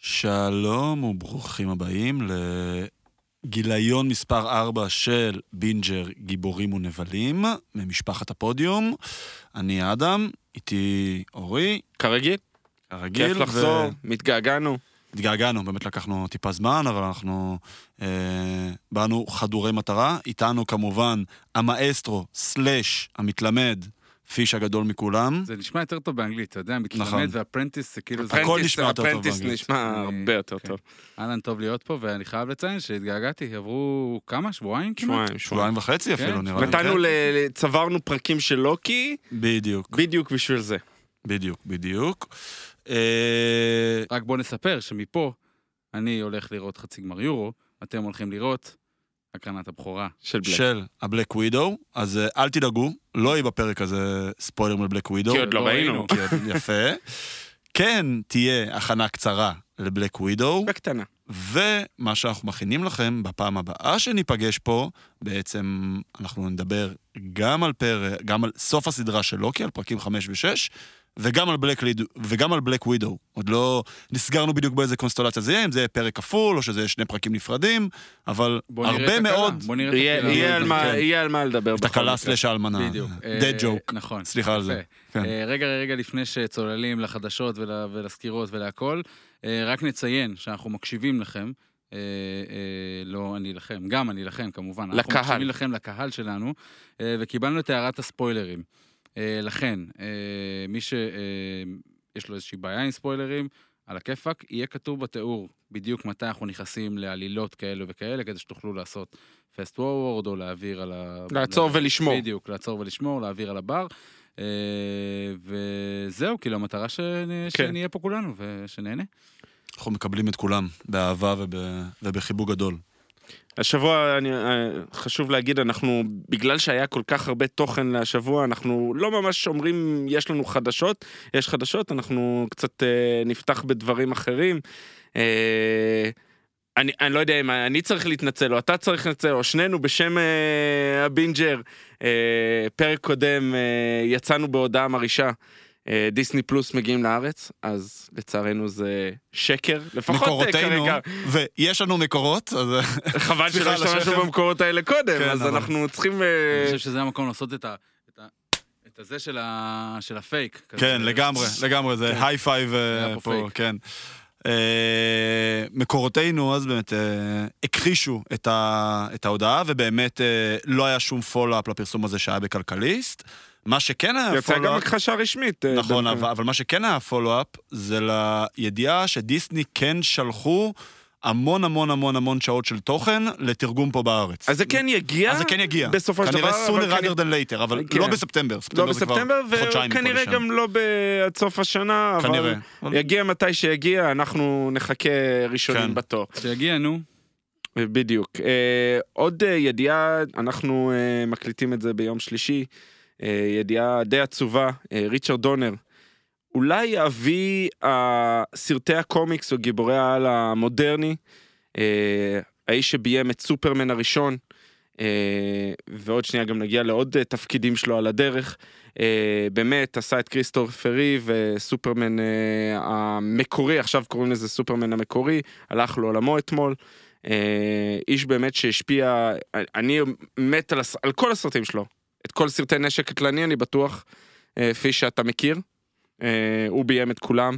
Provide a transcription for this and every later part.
שלום וברוכים הבאים לגיליון מספר 4 של בינג'ר גיבורים ונבלים ממשפחת הפודיום. אני אדם, איתי אורי, כרגיל, כרגיל. כיף לחזור, מתגעגענו. התגעגענו, באמת לקחנו טיפה זמן, אבל אנחנו אה, באנו חדורי מטרה. איתנו כמובן המאסטרו slash המתלמד, פיש הגדול מכולם. זה נשמע יותר טוב באנגלית, אתה יודע, נכון. מתלמד ו apprentice זה כאילו... הכל נשמע יותר טוב apprentice באנגלית. נשמע אני- הרבה יותר כן. טוב. אהלן, טוב להיות פה, ואני חייב לציין שהתגעגעתי, עברו כמה? שבועיים כמעט? שבועיים, שבועיים. וחצי אפילו, כן. נראה לי. נתנו, ל... ל- צברנו פרקים של לוקי, בדיוק, בדיוק בשביל זה. בדיוק, בדיוק. אה, רק בוא נספר שמפה אני הולך לראות חצי גמר יורו, אתם הולכים לראות הקרנת הבכורה. של בלק. של הבלק ווידו, אז אה, אל תדאגו, לא יהיה בפרק הזה ספוילר מבלק ווידו. כי עוד לא ראינו. כי עוד- יפה. כן, תהיה הכנה קצרה לבלק ווידו, בקטנה. ומה שאנחנו מכינים לכם בפעם הבאה שניפגש פה, בעצם אנחנו נדבר גם על פרק, גם על סוף הסדרה של לוקי, על פרקים 5 ו-6, וגם על בלק ליד, וגם על בלק ווידו. עוד לא נסגרנו בדיוק באיזה קונסטלציה זה יהיה, אם זה יהיה פרק כפול, או שזה יהיה שני פרקים נפרדים, אבל הרבה מאוד... בוא נראה את יהיה- הקלה. יהיה על מה- כן. יהיה על מה לדבר. את הקלה. סלש האלמנה. בדיוק. dead אה, joke. נכון. סליחה על זה. כן. אה, רגע, רגע לפני שצוללים לחדשות ול- ולסקירות ולהכל, אה, רק נציין שאנחנו מקשיבים לכם. אה, אה, לא אני לכם, גם אני לכם כמובן. אנחנו לקהל. מקשיבים לכם, לקהל שלנו, אה, וקיבלנו את הערת הספוילרים. אה, לכן, אה, מי שיש לו איזושהי בעיה עם ספוילרים, על הכיפאק, יהיה כתוב בתיאור בדיוק מתי אנחנו נכנסים לעלילות כאלו וכאלה, כדי שתוכלו לעשות fast forward או להעביר על ה... לעצור ולשמור. בדיוק, לעצור ולשמור, להעביר על הבר. אה, וזהו, כאילו המטרה שנ- כן. שנהיה פה כולנו ושנהנה. אנחנו מקבלים את כולם באהבה וב... ובחיבוק גדול. השבוע, אני, אה, חשוב להגיד, אנחנו, בגלל שהיה כל כך הרבה תוכן לשבוע, אנחנו לא ממש אומרים, יש לנו חדשות, יש חדשות, אנחנו קצת אה, נפתח בדברים אחרים. אה, אני, אני לא יודע אם אני צריך להתנצל, או אתה צריך להתנצל, או שנינו בשם אה, הבינג'ר. אה, פרק קודם אה, יצאנו בהודעה מרעישה. אה, דיסני פלוס מגיעים לארץ, אז לצערנו זה שקר, לפחות אה, מקורותינו, כרגע. ויש לנו מקורות, אז חבל סליחה שלא השתמשנו. במקורות האלה קודם, כן, אז אבל- אנחנו צריכים... אני אה, חושב שזה המקום לעשות את ה... את ה- את הזה של ה- של הפייק. כזה. כן, לגמרי, לגמרי, זה כן. high five אה, פה פה, פייק. כן. אה, מקורותינו אז באמת אה, הכחישו את ה- את ההודעה, ובאמת אה, לא היה שום פולו-אפ לפרסום הזה שהיה בכלכליסט. מה שכן היה יצא גם פולו-אפ... הכחשה רשמית. אה, נכון, דווקא. אבל, אבל מה שכן היה פולו-אפ זה לידיעה שדיסני כן שלחו המון המון המון המון שעות של תוכן לתרגום פה בארץ. אז זה כן יגיע, אז זה כן יגיע. בסופו של דבר, כנראה אבל sooner rather than later, אבל כן. לא בספטמבר. לא ספטמבר כבר בספטמבר, וכנראה. גם לא עד סוף השנה, כנראה. אבל יגיע מתי שיגיע, אנחנו נחכה כן. ראשונים בתור. שיגיע, נו. בדיוק. אה, עוד אה, ידיעה, אנחנו אה, מקליטים את זה ביום שלישי, ידיעה די עצובה, אה, ריצ'רד דונר. אולי אבי סרטי הקומיקס או גיבורי העל המודרני, אה, האיש שביים את סופרמן הראשון, אה, ועוד שנייה גם נגיע לעוד אה, תפקידים שלו על הדרך. אה, באמת עשה את כריסטופר ריב וסופרמן אה, המקורי, עכשיו קוראים לזה סופרמן המקורי, הלך לעולמו אתמול. אה, איש באמת שהשפיע, אני מת על, על כל הסרטים שלו, את כל סרטי נשק קטלני אני בטוח, אה, כפי שאתה מכיר. אה, הוא ביים את כולם.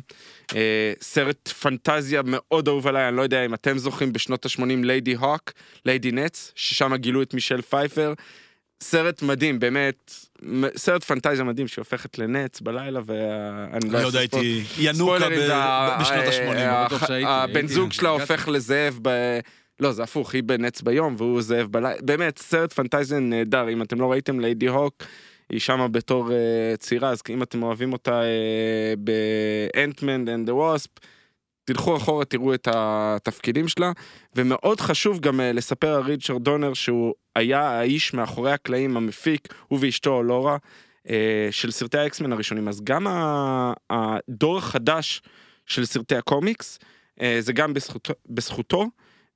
אה, סרט פנטזיה מאוד אהוב עליי, אני לא יודע אם אתם זוכרים בשנות ה-80 Ladyhawke, ליידי נץ, ששם גילו את מישל פייפר. סרט מדהים, באמת, סרט פנטזיה מדהים שהופכת לנץ בלילה, ואני לא יודע, הייתי ינוקה בשנות אה, ה-80. אה, בטוח שהייתי, הבן זוג שלה. הופך לזאב. לא, זה הפוך, היא נץ ביום והוא זאב בלילה. באמת, סרט פנטזיה נהדר, אם אתם לא ראיתם Ladyhawke, היא שמה בתור אה, צעירה, אז אם אתם אוהבים אותה uh, ב Ant-Man and the Wasp, תלכו אחורה, תראו את התפקידים שלה, ומאוד חשוב גם uh, לספר על ריצ'רד דונר שהוא היה האיש מאחורי הקלעים, המפיק, הוא ואשתו לורה, uh, של סרטי האקסמן הראשונים. אז גם הדור החדש של סרטי הקומיקס, uh, זה גם בזכותו, בזכותו,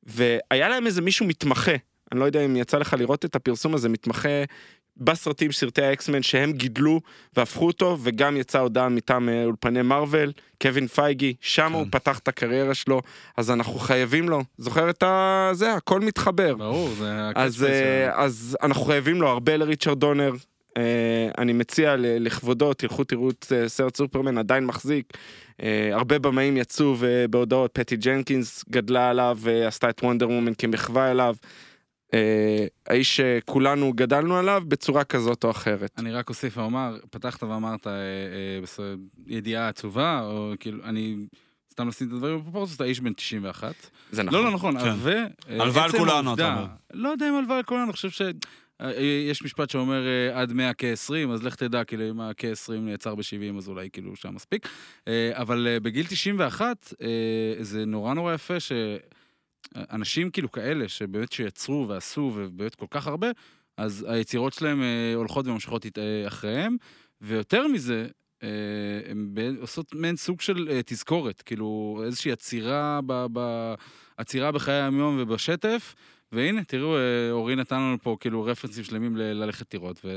והיה להם איזה מישהו מתמחה אני לא יודע אם יצא לך לראות את הפרסום הזה, מתמחה בסרטים, סרטי האקסמן שהם גידלו והפכו אותו, וגם יצאה הודעה מטעם אה, אולפני מארוול, קווין פייגי, שם כן. הוא פתח את הקריירה שלו, אז אנחנו חייבים לו. זוכר את ה... זה, הכל מתחבר. ברור, זה אז, ה catch אה, אז אנחנו חייבים לו הרבה לריצ'רד דונר. אה, אני מציע לכבודו, תלכו תראו את אה, סרט סופרמן, עדיין מחזיק. אה, הרבה במאים יצאו בהודעות, פטי ג'נקינס גדלה עליו, ועשתה את Wonder Woman כמחווה אליו. אה, האיש שכולנו גדלנו עליו בצורה כזאת או אחרת. אני רק אוסיף ואומר, פתחת ואמרת אה, אה, ידיעה עצובה, או כאילו, אני סתם לשים את הדברים בפרופורציות, האיש בן 91. זה לא, לא נכון, כן. ו... אה, הלוואי על כולנו, אתה אומר. לא יודע אם הלוואי על כולנו, אני חושב ש... אה, יש משפט שאומר אה, עד 100 כ-20, אז לך תדע, כאילו, אם ה-כ-20 נעצר ב-70, אז אולי כאילו שם מספיק. אה, אבל אה, בגיל 91, אה, זה נורא נורא יפה שאנשים כאילו כאלה, שבאמת שיצרו ועשו, ובאמת כל כך הרבה, אז היצירות שלהם אה, הולכות וממשיכות אה, אחריהם, ויותר מזה, אה, הן עושות מעין סוג של אה, תזכורת, כאילו איזושהי עצירה, ב, ב, עצירה בחיי היום-יום ובשטף, והנה, תראו, אה, אורי נתן לנו פה כאילו רפרנסים שלמים ל- ללכת לראות. ו...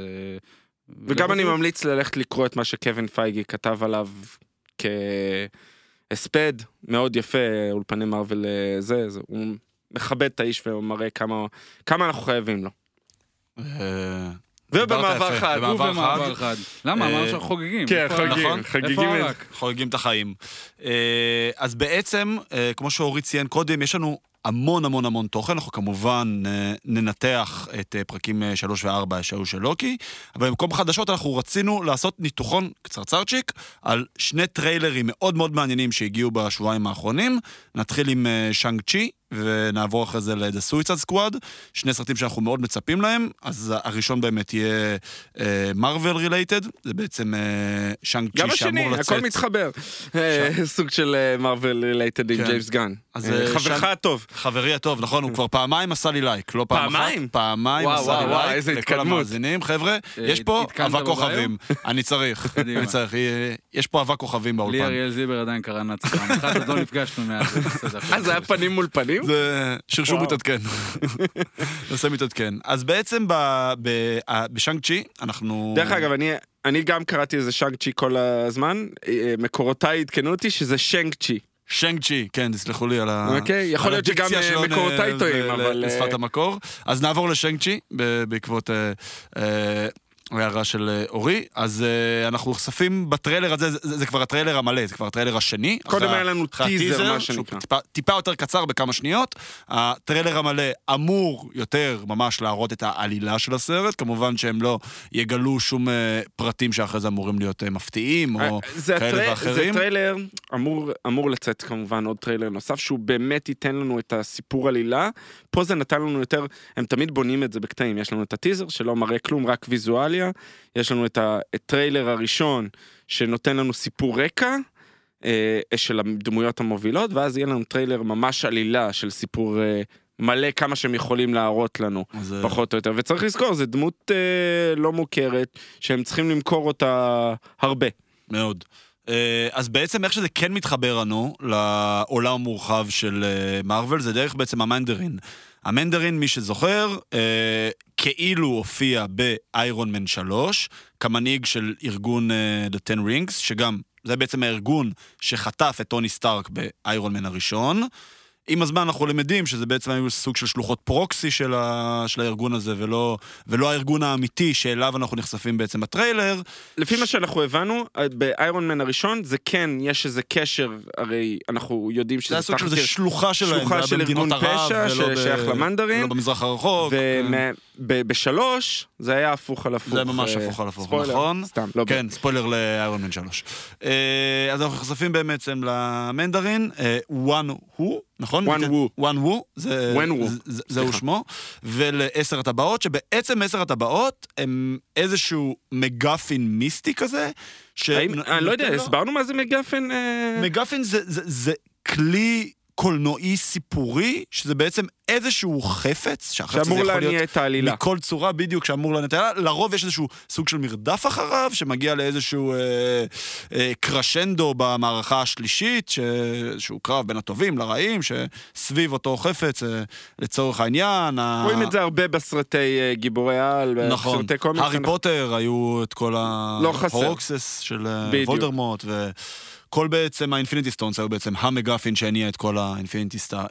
וגם אני ממליץ ללכת לקרוא את מה שקווין פייגי כתב עליו כהספד, מאוד יפה, אולפני מארוול אה, זה, זה, הוא מכבד את האיש ומראה כמה, כמה אנחנו חייבים לו. אה, ובמעבר חד. ובמעבר חד. למה? אמרנו שאנחנו חוגגים. כן, איפה חוגגים? נכון? חוגגים את החיים. אז בעצם, כמו שאורי ציין קודם, יש לנו המון המון המון תוכן, אנחנו כמובן אה, ננתח את אה, פרקים 3 ו-4 שהיו של לוקי, אבל במקום חדשות אנחנו רצינו לעשות ניתוחון קצרצרצ'יק על שני טריילרים מאוד מאוד מעניינים שהגיעו בשבועיים האחרונים. נתחיל עם אה, שאנג צ'י, ונעבור אחרי זה ל-The Suicide Squad, שני סרטים שאנחנו מאוד מצפים להם, אז הראשון באמת יהיה Marvel related, זה בעצם אה, שאנג גם צ'י השני, שאמור לצאת. הכל מתחבר. אה, סוג של Marvel related עם כן. ג'יימס גן. אה, אה, חברך הטוב. חברי הטוב, נכון, הוא כבר פעמיים עשה לי לייק, לא פעם פעמיים? אחת, פעמיים וואו, עשה לי וואו, וואו, לייק איזה לכל התקדמות. המאזינים. חבר'ה, אה, יש פה אבק? כוכבים, אני צריך, קדימה. אני צריך, אה, יש פה אבק כוכבים לי באולפן. אריאל זיבר עדיין קרא נאצי פעם אחת, עוד לא נפגשנו מאז, בסדר. אה, זה היה פנים מול פנים? זה שרשור וואו. מתעדכן. נושא מתעדכן. אז בעצם ב- ב- ה- בשאנג צ'י, אנחנו... דרך אגב, אני, אני גם קראתי איזה שאנג צ'י כל הזמן, אה, מקורותיי עדכנו אותי שזה שנג צ'י. שנג צ'י, כן, תסלחו לי על ה... אוקיי, יכול להיות שגם, הדיקציה אה, מקורותיי טועים, אבל, לשפת אה, המקור. אז נעבור לשנג צ'י, בעקבות אה, הערה של אה, אורי. אז אה, אנחנו נחשפים בטריילר הזה, זה- זה זה כבר הטריילר המלא, זה כבר הטריילר השני. קודם אחרי- היה לנו אחרי טיזר, הטיזר, מה שנקרא. טיפה- טיפה יותר קצר בכמה שניות. הטריילר המלא אמור יותר ממש להראות את העלילה של הסרט, כמובן שהם לא יגלו שום אה, פרטים שאחרי זה אמורים להיות אה, מפתיעים, או זה כאלה הטרי- זה ואחרים. טריילר, אמור, אמור לצאת כמובן עוד טריילר נוסף, שהוא באמת ייתן לנו את הסיפור עלילה. פה זה נתן לנו יותר, הם תמיד בונים את זה בקטעים, יש לנו את הטיזר שלא מראה כלום, רק ויזואליה, יש לנו את הטריילר הראשון שנותן לנו סיפור רקע. אה, של הדמויות המובילות, ואז יהיה לנו טריילר ממש עלילה של סיפור אה, מלא כמה שהם יכולים להראות לנו. אז, אה, פחות או יותר, וצריך לזכור, זו דמות אה, לא מוכרת, שהם צריכים למכור אותה הרבה. מאוד. אה, אז בעצם איך שזה כן מתחבר לנו לעולם המורחב של אה, מארוול, זה דרך בעצם המנדרין. המנדרין, מי שזוכר, אה, כאילו הופיע באיירון מן 3, כמנהיג של ארגון אה, The Ten Rings, שגם, זה בעצם הארגון שחטף את טוני סטארק באיירון מן הראשון. עם הזמן אנחנו למדים שזה בעצם היו סוג של שלוחות פרוקסי של, ה... של הארגון הזה, ולא, ולא הארגון האמיתי שאליו אנחנו נחשפים בעצם בטריילר. לפי מה שאנחנו הבנו, אה, באיירון מן הראשון, זה כן, יש איזה קשר, הרי אנחנו יודעים זה שזה היה סוג של שלוחה שלהם, שלוחה זה היה של במדינות ארגון פשע ולא ב- ששייך למנדרין. לא במזרח הרחוק. כן. ובשלוש, זה היה הפוך על הפוך. זה ממש אה, הפוך על הפוך, ספוילר, נכון? סתם, לא כן, ספוילר לאיירון מן 3. אה, אז אנחנו נחשפים בעצם למנדרין, one who, נכון? Wen Wu, זה- זה- זהו. שמו, ולעשר הטבעות, שבעצם עשר הטבעות הם איזשהו מגפין מיסטי כזה. ש- האם- אני לא יודע, הסברנו מה זה מגפן? אה? מגפין זה כלי קולנועי סיפורי, שזה בעצם איזשהו חפץ, שהחפץ הזה שאמור יכול להניע להיות את העלילה. מכל צורה בדיוק שאמור להניע את העלילה, לרוב יש איזשהו סוג של מרדף אחריו, שמגיע לאיזשהו אה, אה, קרשנדו במערכה השלישית, ש- שהוא קרב בין הטובים לרעים, שסביב אותו חפץ, אה, לצורך העניין. ה- רואים את זה הרבה בסרטי אה, גיבורי על, נכון, בסרטי קומיקס. הארי אנחנו- פוטר היו את כל לא חסר. ה Horcruxes של אה, בדיוק. וולדמורט, וכל בעצם ה Infinity Stones היו בעצם ה MacGuffin שהניע את כל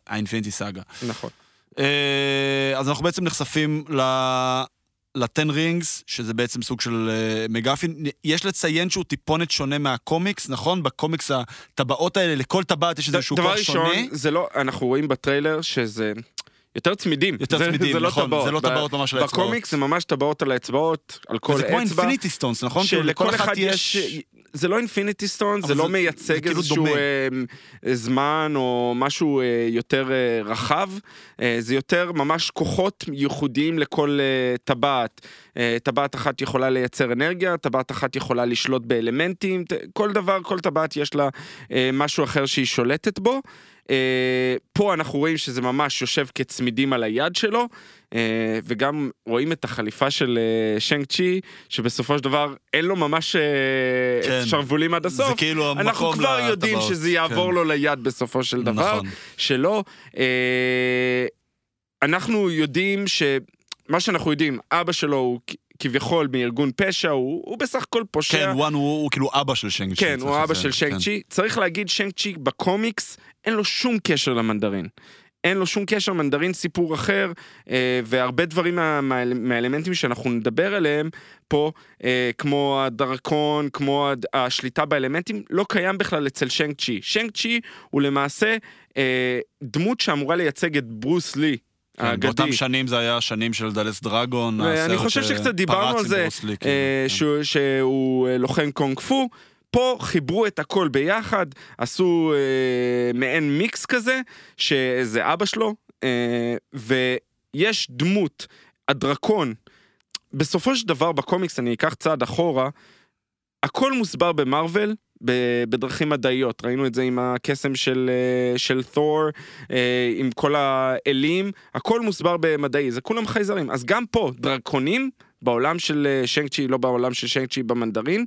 ה Infinity Saga. נכון. אה, אז אנחנו בעצם נחשפים ל... ל Ten Rings, שזה בעצם סוג של אה, MacGuffin. יש לציין שהוא טיפונת שונה מהקומיקס, נכון? בקומיקס הטבעות האלה, לכל טבעת יש איזשהו דבר כוח ראשון, שונה. זה לא, אנחנו רואים בטריילר שזה יותר צמידים. יותר זה- צמידים, זה לא נכון, טבעות. זה לא טבעות ממש על האצבעות. בקומיקס זה ממש טבעות על האצבעות, על כל וזה כמו אצבע. Infinity Stones, נכון? כאילו שלכל אחד יש... זה לא Infinity Stone, זה לא זה- מייצג זה כאילו איזשהו. אה, זמן או משהו אה, יותר אה, רחב, אה, זה יותר ממש כוחות ייחודיים לכל אה, טבעת. אה, טבעת אחת יכולה לייצר אנרגיה, טבעת אחת יכולה לשלוט באלמנטים, כל דבר, כל טבעת יש לה אה, משהו אחר שהיא שולטת בו. אה, פה אנחנו רואים שזה ממש יושב כצמידים על היד שלו, אה, וגם רואים את החליפה של אה, שנג צ'י, שבסופו של דבר אין לו ממש אה, כן. שרוולים עד הסוף. זה כאילו המקום אנחנו כבר יודעים לטבעות, שזה יעבור כן. לו ליד בסופו של דבר, נכון. שלא. אה, אנחנו יודעים שמה שאנחנו יודעים, אבא שלו הוא כביכול מארגון פשע, הוא, הוא בסך הכל פושע. כן, וואן הוא הוא כאילו אבא של שנג צ'י. כן, הוא אבא לציין, של שנג כן. צ'י. צריך להגיד, שנג צ'י בקומיקס, אין לו שום קשר למנדרין. אין לו שום קשר, מנדרין סיפור אחר, אה, והרבה דברים מה, מה, מהאלמנטים שאנחנו נדבר עליהם פה, אה, כמו הדרקון, כמו הד- השליטה באלמנטים, לא קיים בכלל אצל שנג צ'י. שנג צ'י הוא למעשה אה, דמות שאמורה לייצג את ברוס לי. כן, האגדי. באותם שנים זה היה שנים של דלס דרגון, הסרט חושב שקצת שפרץ דיברנו על עם זה, לי, כאילו, אה, כן. שהוא, שהוא אה, לוחם קונג פו. פה חיברו את הכל ביחד, עשו אה, מעין מיקס כזה, שזה אבא שלו, אה, ויש דמות, הדרקון. בסופו של דבר בקומיקס, אני אקח צעד אחורה, הכל מוסבר במרוויל בדרכים מדעיות. ראינו את זה עם הקסם של, אה, של תור, אה, עם כל האלים, הכל מוסבר במדעי, זה כולם חייזרים. אז גם פה, דרקונים, בעולם של אה, צ'י, לא בעולם של צ'י במנדרין,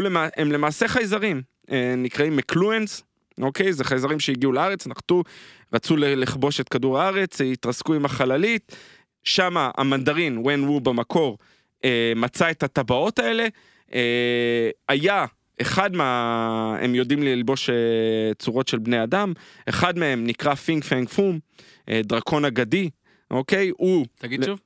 למע... הם למעשה חייזרים, אה, נקראים מקלואנס, אוקיי? זה חייזרים שהגיעו לארץ, נחתו, רצו לכבוש את כדור הארץ, התרסקו עם החללית, שמה המנדרין, ון וו במקור, אה, מצא את הטבעות האלה, אה, היה אחד מה... הם יודעים ללבוש צורות של בני אדם, אחד מהם נקרא פינג פנג פום, דרקון אגדי, אוקיי? הוא תגיד שוב.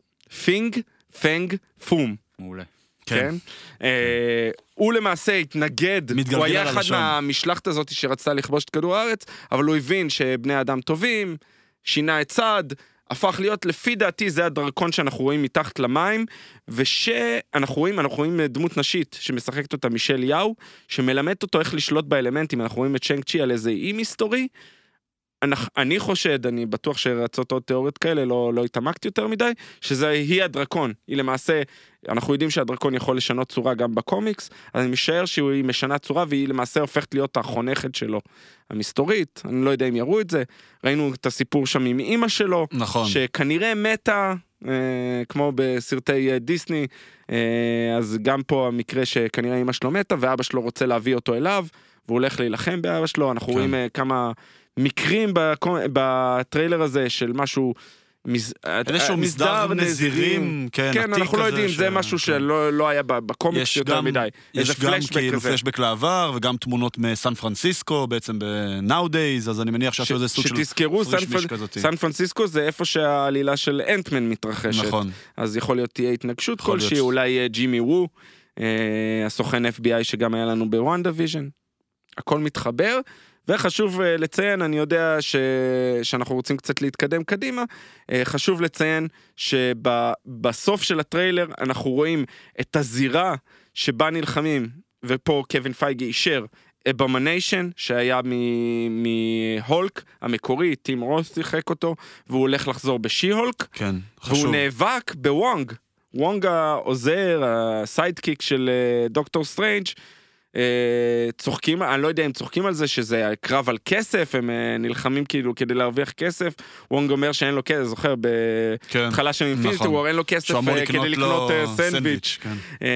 פינג פנג פום. מעולה. כן? אה, הוא למעשה התנגד, הוא היה אחד. מהמשלחת הזאת שרצתה לכבוש את כדור הארץ, אבל הוא הבין שבני אדם טובים, שינה את צד, הפך להיות, לפי דעתי, זה הדרקון שאנחנו רואים מתחת למים, ושאנחנו רואים, אנחנו רואים דמות נשית שמשחקת אותה מישל יאו, שמלמדת אותו איך לשלוט באלמנטים, אנחנו רואים את שנג צ'י על איזה אי מסתורי. אני חושד, אני בטוח שרצות עוד תיאוריות כאלה, לא, לא התעמקתי יותר מדי, שזה היא הדרקון. היא למעשה, אנחנו יודעים שהדרקון יכול לשנות צורה גם בקומיקס, אז אני משער שהיא משנה צורה והיא למעשה הופכת להיות החונכת שלו. המסתורית, אני לא יודע אם יראו את זה, ראינו את הסיפור שם עם אימא שלו, נכון. שכנראה מתה, אה, כמו בסרטי אה, דיסני, אה, אז גם פה המקרה שכנראה אמא שלו מתה ואבא שלו רוצה להביא אותו אליו, והוא הולך להילחם באבא שלו, אנחנו כן. רואים אה, כמה מקרים בקו- בטריילר הזה של משהו... מז- איזשהו אה, מסדר נזירים, כן, כן, אנחנו לא יודעים, זה משהו כן. שלא לא היה בקומיקס יותר מדי. יש גם כאילו. פלשבק לעבר, וגם תמונות מסן פרנסיסקו, בעצם ב-Nowadays, אז אני מניח שעשו איזה סוג של שתזכרו, סן פרנסיסקו זה איפה שהעלילה של אנטמן מתרחשת. נכון. אז יכול להיות תהיה התנגשות כלשהי. אולי אה, ג'ימי וו, אה, הסוכן FBI שגם היה לנו ב WandaVision. הכל מתחבר, וחשוב אה, לציין, אני יודע ש... שאנחנו רוצים קצת להתקדם קדימה, אה, חשוב לציין שבסוף של הטריילר אנחנו רואים את הזירה שבה נלחמים, ופה קווין פייגי אישר. Abomination שהיה מ- מהולק המקורי, טים רות' שיחק אותו, והוא הולך לחזור ב She-Hulk, כן, והוא חשוב. נאבק בוונג. וונג העוזר, ה sidekick של אה, דוקטור סטרנג', צוחקים, אני לא יודע אם צוחקים על זה שזה קרב על כסף, הם אה, נלחמים כאילו כדי להרוויח כסף. וונג אומר שאין לו כסף, זוכר, כן. בהתחלה של Infinity נכון. אין לו כסף אה, כדי לקנות אה, סנדוויץ'. כן. אה,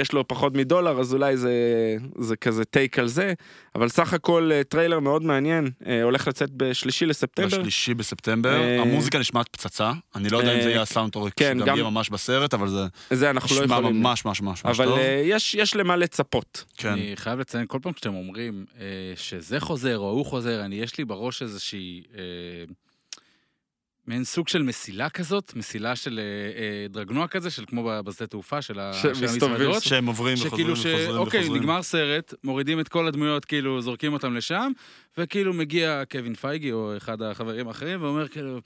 יש לו פחות מדולר, אז אולי זה, זה כזה take על זה. אבל סך הכל אה, טריילר מאוד מעניין, אה, הולך לצאת בשלישי לספטמבר. בשלישי בספטמבר, אה, המוזיקה נשמעת פצצה, אני לא יודע אם זה אה, יהיה הסאונדטרק כן, שגם גם- יהיה ממש בסרט, אבל זה לא נשמע. ממש ממש ממש אבל טוב. אה, יש, יש למה לצפות. כן. אני חייב לציין, כל פעם שאתם אומרים אה, שזה חוזר או ההוא חוזר, אני, יש לי בראש איזושהי... אה, מעין סוג של מסילה כזאת, מסילה של אה, אה, דרגנוע כזה, של כמו בשדה תעופה של, ה, של המזוודות. שהם עוברים וחוזרים ש... וחוזרים אוקיי, וחוזרים. נגמר סרט, מורידים את כל הדמויות, כאילו זורקים אותם לשם, וכאילו מגיע קווין פייגי או אחד החברים האחרים, ואומר כאילו,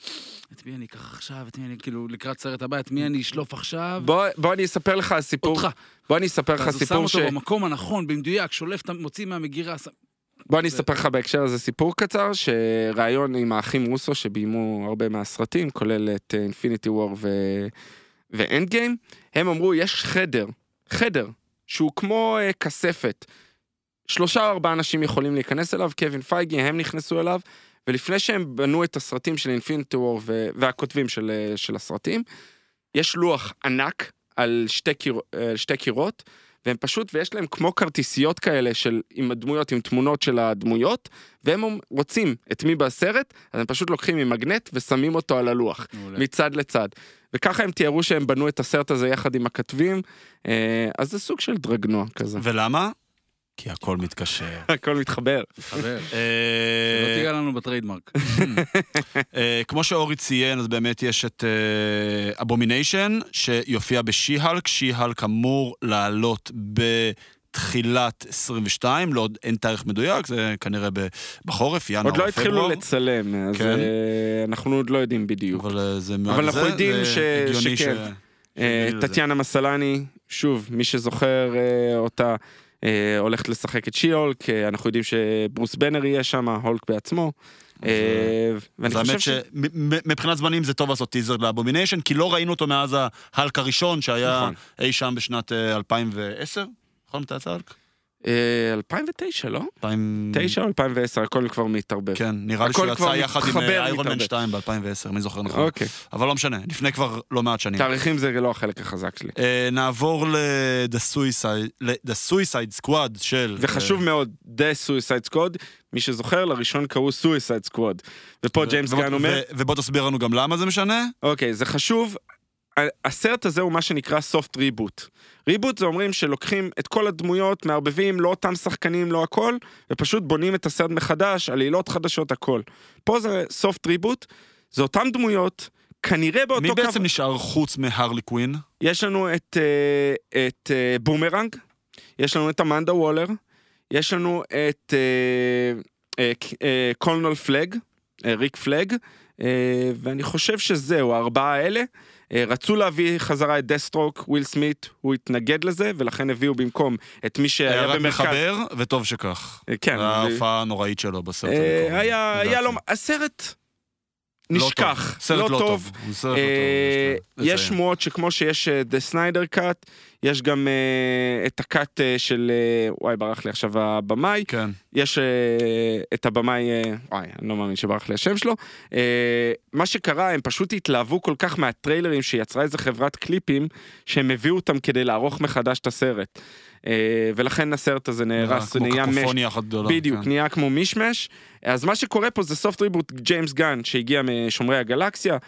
את מי אני אקח עכשיו, את מי אני, כאילו, לקראת סרט הבא, את מי אני אשלוף עכשיו? בוא, בוא אני אספר לך סיפור. אותך. בוא אני אספר לך אז הוא שם סיפור ש... אותו במקום הנכון, במדויק, שולף, מוציא מהמגירה, בוא אני אספר לך בהקשר הזה סיפור קצר, שראיון עם האחים רוסו שביימו הרבה מהסרטים, כולל את אינפיניטי וור ו... ואנד גיים, הם אמרו יש חדר, חדר, שהוא כמו uh, כספת. שלושה או ארבעה אנשים יכולים להיכנס אליו, קווין פייגי, הם נכנסו אליו, ולפני שהם בנו את הסרטים של אינפיניטי וור. והכותבים של, אה, של הסרטים, יש לוח ענק על שתי, קיר... אה, שתי קירות, והם פשוט, ויש להם כמו כרטיסיות כאלה של, עם הדמויות, עם תמונות של הדמויות, והם רוצים את מי בסרט, אז הם פשוט לוקחים עם מגנט ושמים אותו על הלוח, מעולה. מצד לצד. וככה הם תיארו שהם בנו את הסרט הזה יחד עם הכתבים, אה, אז זה סוג של דרגנוע כזה. ולמה? כי הכל מתקשר. הכל מתחבר. חבר, אה, שלא תיגע לנו ב trademark. אה, כמו שאורי ציין, אז באמת יש את Abomination, שיופיע ב She-Hulk. She-Hulk אמור לעלות בתחילת 22, לא עוד אין תאריך מדויק, זה כנראה ב- בחורף, ינואר, עוד לא התחילו פברואר. לצלם, אז כן. אה, אנחנו עוד לא יודעים בדיוק. אבל אה, זה מאוד... אבל אנחנו זה- יודעים זה ש- הגיוני שכן. ש- אה. טטיאנה מסלני, שוב, מי שזוכר אה, אותה, אה, הולכת לשחק את She-Hulk, אה, אנחנו יודעים שברוס בנר יהיה שם, הולק בעצמו. אה, ואני חושב ש... שמבחינת זמנים זה טוב לעשות טיזר ל Abomination, כי לא ראינו אותו מאז ההלק הראשון שהיה נכון. אי שם בשנת אה, 2010. נכון, מתי יצא ההלק? אה, 2009, לא? 2000... 9 או 2010, הכל כבר מתערבב. כן, נראה לי שהוא יצא יחד עם איירון מן מתערבב. 2 ב-2010, מי זוכר נכון. אוקיי. אבל לא משנה, לפני כבר לא מעט שנים. תאריכים זה לא החלק החזק שלי. אה, נעבור ל-The Suicide Squad של... וחשוב מאוד, The Suicide Squad, מי שזוכר, לראשון קראו Suicide Squad. ופה ג'יימס גן אומר, ובוא תסביר לנו גם למה זה משנה. אוקיי, זה חשוב. הסרט הזה הוא מה שנקרא soft reboot. reboot זה אומרים שלוקחים את כל הדמויות, מערבבים, לא אותם שחקנים, לא הכל, ופשוט בונים את הסרט מחדש, עלילות חדשות, הכל. פה זה soft reboot, זה אותם דמויות, כנראה באותו מי קו... בעצם נשאר חוץ מהרלי קווין? יש לנו את, אה, את אה, בומרנג, יש לנו את אמנדה וולר, יש לנו את אה, Colonel פלג, ריק פלג, ואני חושב שזהו, הארבעה האלה. אה, רצו להביא חזרה את Deathstroke, וויל סמית, הוא התנגד לזה, ולכן הביאו במקום את מי שהיה היה רק במרכז... מחבר, וטוב שכך. אה, כן, ההופעה הנוראית שלו בסרט. אה, המקורי, היה, היה לו... לדעתי. הסרט לא טוב. נשכח, לא לא טוב. טוב. הוא סרט לא אה, טוב, יש. שמועות שכמו שיש אה, The Snyder Cut, יש גם אה, את ה cut אה, של, אה, וואי ברח לי עכשיו הבמאי, כן. יש אה, את הבמאי, אה, וואי אני לא מאמין שברח לי השם שלו, אה, מה שקרה הם פשוט התלהבו כל כך מהטריילרים שיצרה איזה חברת קליפים שהם הביאו אותם כדי לערוך מחדש את הסרט. ולכן הסרט הזה נהרס, כמו נהיה מש... קקופוניה אחת גדולה. בדיוק, כן. נהיה כמו מישמש. אז מה שקורה פה זה סופט ריבוט ג'יימס גן שהגיע משומרי הגלקסיה,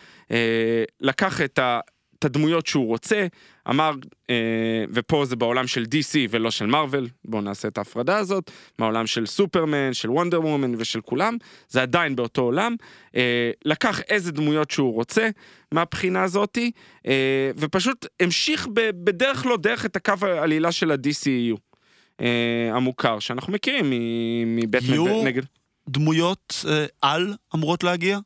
לקח את, ה, את הדמויות שהוא רוצה, אמר, אה, ופה זה בעולם של DC ולא של מארוול, בואו נעשה את ההפרדה הזאת, מהעולם של סופרמן, של וונדר וומן ושל כולם, זה עדיין באותו עולם, אה, לקח איזה דמויות שהוא רוצה מהבחינה הזאתי, אה, ופשוט המשיך ב, בדרך לא דרך את הקו העלילה של ה-DCEU. אה, המוכר שאנחנו מכירים מבטמן נגד... דמויות אה, על אמורות להגיע?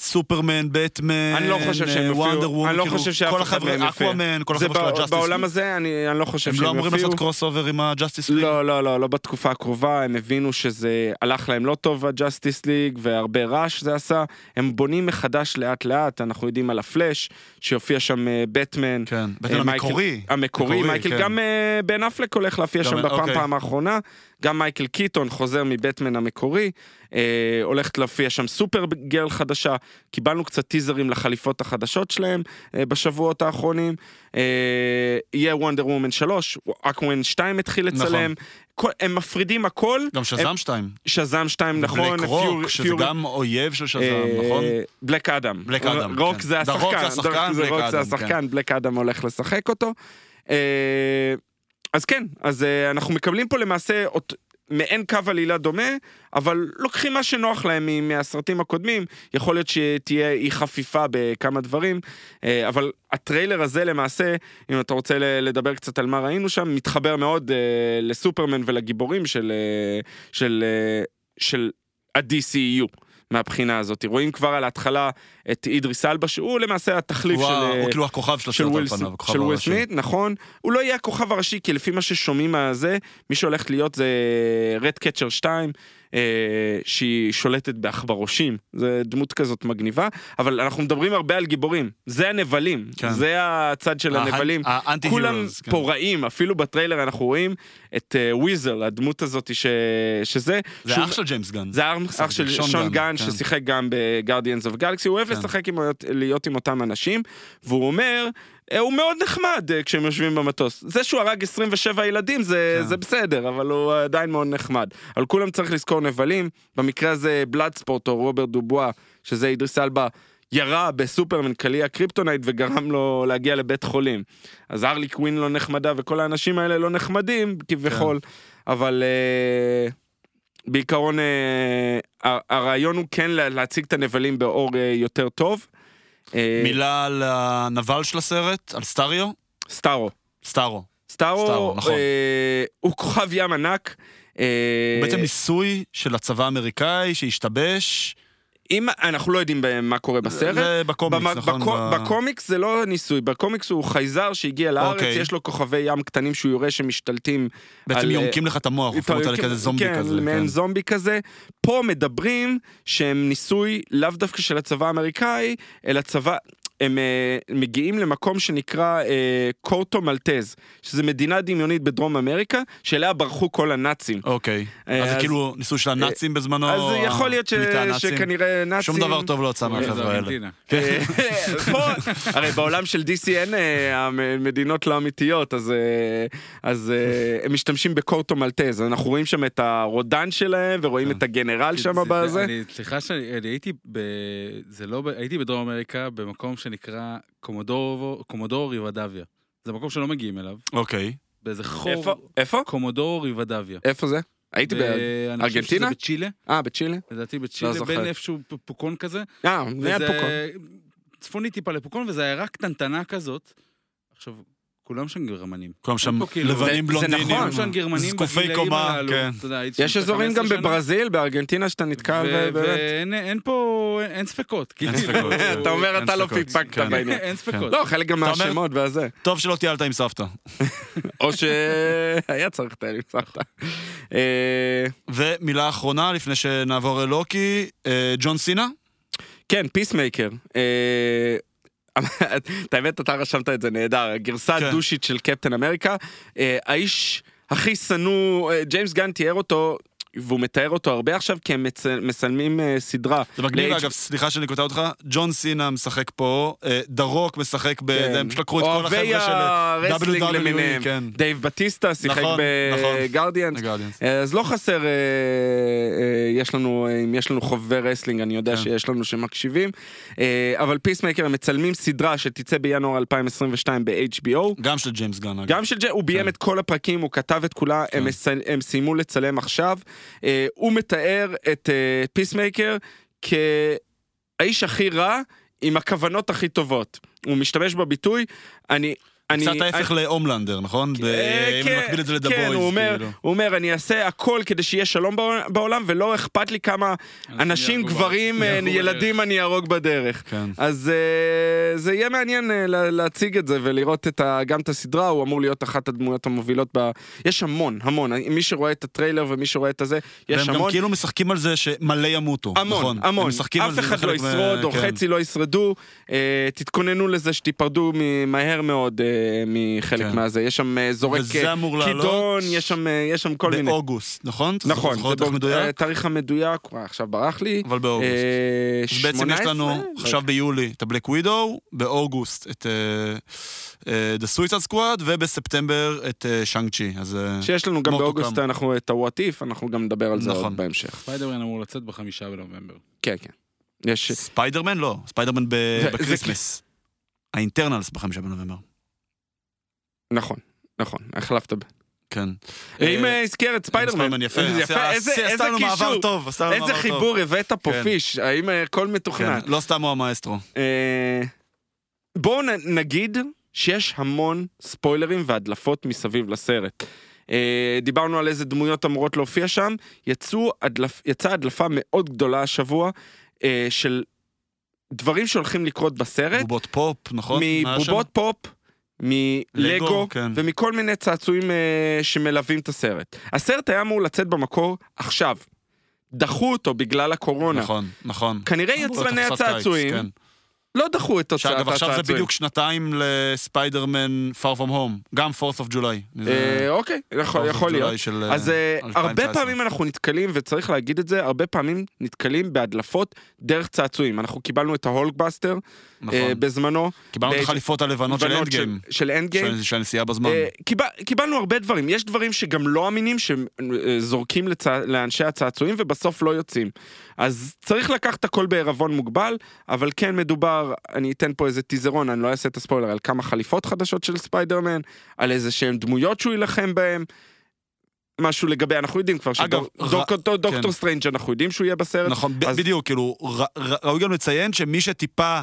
סופרמן, בטמן, אני לא חושב שהם יופיעו, אני לא כאילו, חושב שאף כל אחד מהם יופיע. אקוואמן, כל החבר'ה של הג'אסטיס בעולם. הזה, אני אני לא חושב הם שהם לא יופיעו. אמורים לעשות crossover עם ה Justice League? לא, לא, לא, לא בתקופה הקרובה, הם הבינו שזה הלך להם לא טוב ה Justice League והרבה רעש זה עשה, הם בונים מחדש לאט לאט, אנחנו יודעים על הפלאש, שיופיע שם אה, בטמן, כן, בטמן אה, מייקל- המקורי. המקורי, מקורי, מייקל, כן. גם אה, בן אפלק הולך להופיע שם בפעם אוקיי. האחרונה, גם מייקל קיטון חוזר מבטמן המקורי, אה, הולכת להופיע שם סופר גרל חדשה, קיבלנו קצת טיזרים לחליפות החדשות שלהם אה, בשבועות האחרונים, אה, יהיה וונדר וומן 3, אקווהמן 2 התחיל נכון. לצלם, כל, הם מפרידים הכל, גם שזאם 2. שזם 2 נכון, בלק רוק, שזה פיורי- גם אויב של שזאם, אה, נכון? בלק אדם. בלק אדם, רוק כן. זה השחקן. זה השחקן, זה בלק רוק זה אדם, השחקן, בלק אדם הולך לשחק אותו. אה, אז כן, אז אה, אנחנו מקבלים פה למעשה אות- מעין קו עלילה דומה, אבל לוקחים מה שנוח להם מהסרטים הקודמים, יכול להיות שתהיה אי חפיפה בכמה דברים, אה, אבל הטריילר הזה למעשה, אם אתה רוצה לדבר קצת על מה ראינו שם, מתחבר מאוד אה, לסופרמן ולגיבורים של, של, אה, של ה-DCU. מהבחינה הזאת, רואים כבר על ההתחלה את אידריס אלבה שהוא למעשה התחליף של, וואו, אה, הוא כאילו הכוכב של של הסרט על פניו, של וויל. סמית, נכון. הוא לא יהיה הכוכב הראשי, כי לפי מה ששומעים מהזה, מי שהולך להיות זה Ratcatcher 2, אה, שהיא שולטת בעכברושים. זה דמות כזאת מגניבה, אבל אנחנו מדברים הרבה על גיבורים. זה הנבלים, כן. זה הצד של הנבלים. כולם כן. פה רעים, אפילו בטריילר אנחנו רואים את אה, Weasel, הדמות הזאת ש... שזה... זה שהוא- אח של ג'יימס גן. זה אח של שון שון גן, גן כן. ששיחק גם ב Guardians of Galaxy, הוא אוהב כן. לשחק עם, להיות עם אותם אנשים, והוא אומר, אה, הוא מאוד נחמד אה, כשהם יושבים במטוס. זה שהוא הרג 27 ילדים זה, כן. זה בסדר, אבל הוא עדיין מאוד נחמד. על כולם צריך לזכור נבלים, במקרה הזה בלאדספורט או רוברט דובואה, שזה אידריס אלבה. ירה בסופרמן קליע קריפטונייט וגרם לו להגיע לבית חולים. אז הרלי קווין לא נחמדה וכל האנשים האלה לא נחמדים כביכול, אבל אה, בעיקרון אה, ה- הרעיון הוא כן לה- להציג את הנבלים באור אה, יותר טוב. אה, מילה על הנבל של הסרט, על סטריו? סטארו. סטארו. סטארו, נכון. אה, הוא כוכב ים ענק. אה, בעצם ניסוי של הצבא האמריקאי שהשתבש. אם אנחנו לא יודעים מה קורה בסרט. זה בקומיקס, במ- נכון? בקו- ב- בקומיקס זה לא ניסוי, בקומיקס הוא חייזר שהגיע לארץ, אוקיי. יש לו כוכבי ים קטנים שהוא יורה שמשתלטים. בעצם על- יונקים לך את המוח, הופכים אותה לכזה זומבי כן, כזה. מעין כן. זומבי כזה. פה מדברים שהם ניסוי לאו דווקא של הצבא האמריקאי, אלא צבא... הם אה, מגיעים למקום שנקרא אה, קורטו מלטז, שזה מדינה דמיונית בדרום אמריקה, שאליה ברחו כל הנאצים. אוקיי. אה, אז זה כאילו ניסוי של הנאצים בזמנו, אז יכול להיות ש... שכנראה נאצים... שום דבר טוב לא יצא מהחבר'ה האלה. כן. פה, הרי בעולם של DC אין המדינות לא אמיתיות, אז, אז הם משתמשים בקורטו מלטז, אנחנו רואים שם את הרודן שלהם ורואים. את הגנרל שם זה- בזה. אני- סליחה שאני הייתי ב... לא... הייתי בדרום אמריקה במקום שנקרא קומודורו קומודורו ריבדביה. זה מקום שלא מגיעים אליו, אוקיי. באיזה חור... איפה? איפה? קומודורו ריבדביה. איפה זה? הייתי ב... ב... אני חושב שזה ארגנטינה? בצ'ילה, אה, בצ'ילה? לדעתי בצ'ילה, זוכר. בין איפשהו פוקון כזה. אה, ליד פוקון. צפונית טיפה לפוקון, וזו עיירה קטנטנה כזאת. עכשיו, כולם שם גרמנים. כולם שם כאילו- לבנים זה- זה בלונדינים. נכון. שם גרמנים זקופי קומה. כן. יש אזורים 15 גם. בברזיל, בארגנטינה, שאתה נתקע. ו- ואין אין פה, אין ספקות. אין כאילו, ספקות. אתה אומר, אין אתה לא ספקות. פיקפקת כן. בעניין. אין ספקות. לא, חלק גם מהשמות והזה. טוב שלא טיילת עם סבתא. או שהיה צריך את האלה, סבתא. אה, ומילה אחרונה לפני שנעבור אל לוקי, אה, ג'ון סינה? כן, פיסמייקר. אה, את האמת, אתה רשמת את זה נהדר, הגרסה כן. הדושית של קפטן אמריקה. אה, האיש הכי שנוא, אה, ג'יימס גן תיאר אותו, והוא מתאר אותו הרבה עכשיו, כי הם מצ- מצלמים אה, סדרה. זה מגניב ל- אגב, סליחה שאני קוטע אותך, ג'ון סינה משחק פה, אה, דה רוק משחק ב... כן. הם פשוט לקחו את כל החבר'ה של אה, ה wrestling WWE, למיניהם. כן. דייב בטיסטה שיחק נכון, נכון. בגרדיאנס. הגרדיאנס. אז לא חסר, אה, אה, יש לנו, אה, אם יש לנו חובבי wrestling, אני יודע כן. שיש לנו שמקשיבים, אה, אבל פיסמייקר הם מצלמים סדרה שתצא בינואר 2022 ב-HBO. גם של ג'יימס גן אגב. גם של ג'י, הוא ביים כן. את כל הפרקים, הוא כתב את כולה, כן. הם. הם סיימו לצלם עכשיו. אה, הוא מתאר את אה, פיסמייקר כאיש הכי רע עם הכוונות הכי טובות. הוא משתמש בביטוי, אני... אני- קצת ההפך להומלנדר, נכון? אה, אם כן, נקביל את זה לדבויז, כן, הוא אומר, כאילו. הוא אומר, אני אעשה הכל כדי שיהיה שלום בעול- בעולם, ולא אכפת לי כמה אנשים, גברים, אה, ילדים אני אהרוג בדרך. כן. אז אה, זה יהיה מעניין אה, לה- להציג את זה ולראות גם את הסדרה, הוא אמור להיות אחת הדמויות המובילות ב... יש המון, המון. מי שרואה את הטריילר ומי שרואה את הזה, יש והם גם המון. כאילו משחקים על זה שמלא ימותו, המון, נכון? המון. אף אחד לא ישרוד, או כן. חצי לא ישרדו. תתכוננו לזה שתיפרדו מהר מאוד מחלק כן. מהזה. יש שם אה, זורק וזה אה, כידון, יש שם, אה, יש שם כל מיני. באוגוסט, נכון? נכון, זה באוגוסט. מדויק? התאריך המדויק, וואי, עכשיו ברח לי. אבל באוגוסט. אה, אז בעצם יש 18? לנו לא עכשיו ביולי את הבלק ווידו, באוגוסט את אה, The Suicide Squad, ובספטמבר את אה, שאנג צ'י. אז שיש לנו גם באוגוסט. אנחנו את ה-What If, אנחנו גם נדבר על זה נכון. עוד בהמשך. ספיידרמן אמור לצאת בחמישה בנובמבר. כן, כן. יש... ספיידרמן לא, ספיידרמן ב Christmas. האיטרנלס בחמישה בנובמבר. נכון, נכון, החלפת. ב- כן. אם הזכיר את ספיידרמן. יפה. איזה קישור. איזה. חיבור הבאת פה, כן. פיש. האם אה, הכל מתוכנן? כן, לא סתם הוא המאסטרו. אה, בואו נגיד שיש המון ספוילרים והדלפות מסביב לסרט. אה, דיברנו על איזה דמויות אמורות להופיע שם, יצאה הדלפה מאוד גדולה השבוע של דברים שהולכים לקרות בסרט, בובות פופ, נכון? מבובות פופ, מלגו, לגו, כן. ומכל מיני צעצועים אה, שמלווים את הסרט. הסרט היה אמור לצאת במקור עכשיו. דחו אותו בגלל הקורונה. נכון, נכון. כנראה יצרני הצעצועים כן. לא דחו את שאגב, הצעצועים. עכשיו זה בדיוק שנתיים לספיידרמן Far From Home, גם 4th of July. אה, אוקיי, יכול, 4th of יכול להיות. של אז אה, אה, הרבה 2019. פעמים אנחנו נתקלים, וצריך להגיד את זה, הרבה פעמים נתקלים בהדלפות דרך צעצועים. אנחנו קיבלנו את ההולקבאסטר נכון. אה, בזמנו. קיבלנו את החליפות הלבנות של אנד גיים. של אנד גיים. של הנסיעה בזמן. אה, קיבל, קיבלנו הרבה דברים, יש דברים שגם לא אמינים שזורקים לצע, לאנשי הצעצועים ובסוף לא יוצאים. אז צריך לקחת הכל בעירבון מוגבל, אבל כן מדובר, אני אתן פה איזה טיזרון, אני לא אעשה את הספוילר, על כמה חליפות חדשות של ספיידרמן, על איזה שהם דמויות שהוא יילחם בהם. משהו לגבי, אנחנו יודעים כבר שדוקטור כן. סטרנג' אנחנו יודעים שהוא יהיה בסרט. נכון, בדיוק, כאילו, ראוי גם לציין שמי שטיפה...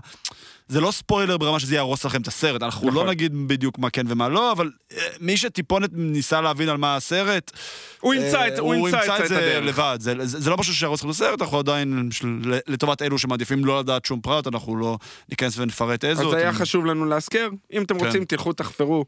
זה לא ספוילר ברמה שזה יהרוס לכם את הסרט, אנחנו נכון. לא נגיד בדיוק מה כן ומה לא, אבל אה, מי שטיפונת ניסה להבין על מה הסרט, הוא ימצא את אה, הוא ימצא את זה. לבד, זה, זה, זה לא משהו שיהרוס לכם את הסרט, אנחנו עדיין, לטובת אלו שמעדיפים לא לדעת שום פרט, אנחנו לא ניכנס ונפרט איזו. אז היה חשוב לנו להזכיר, אם אתם כן. רוצים תלכו תחפרו.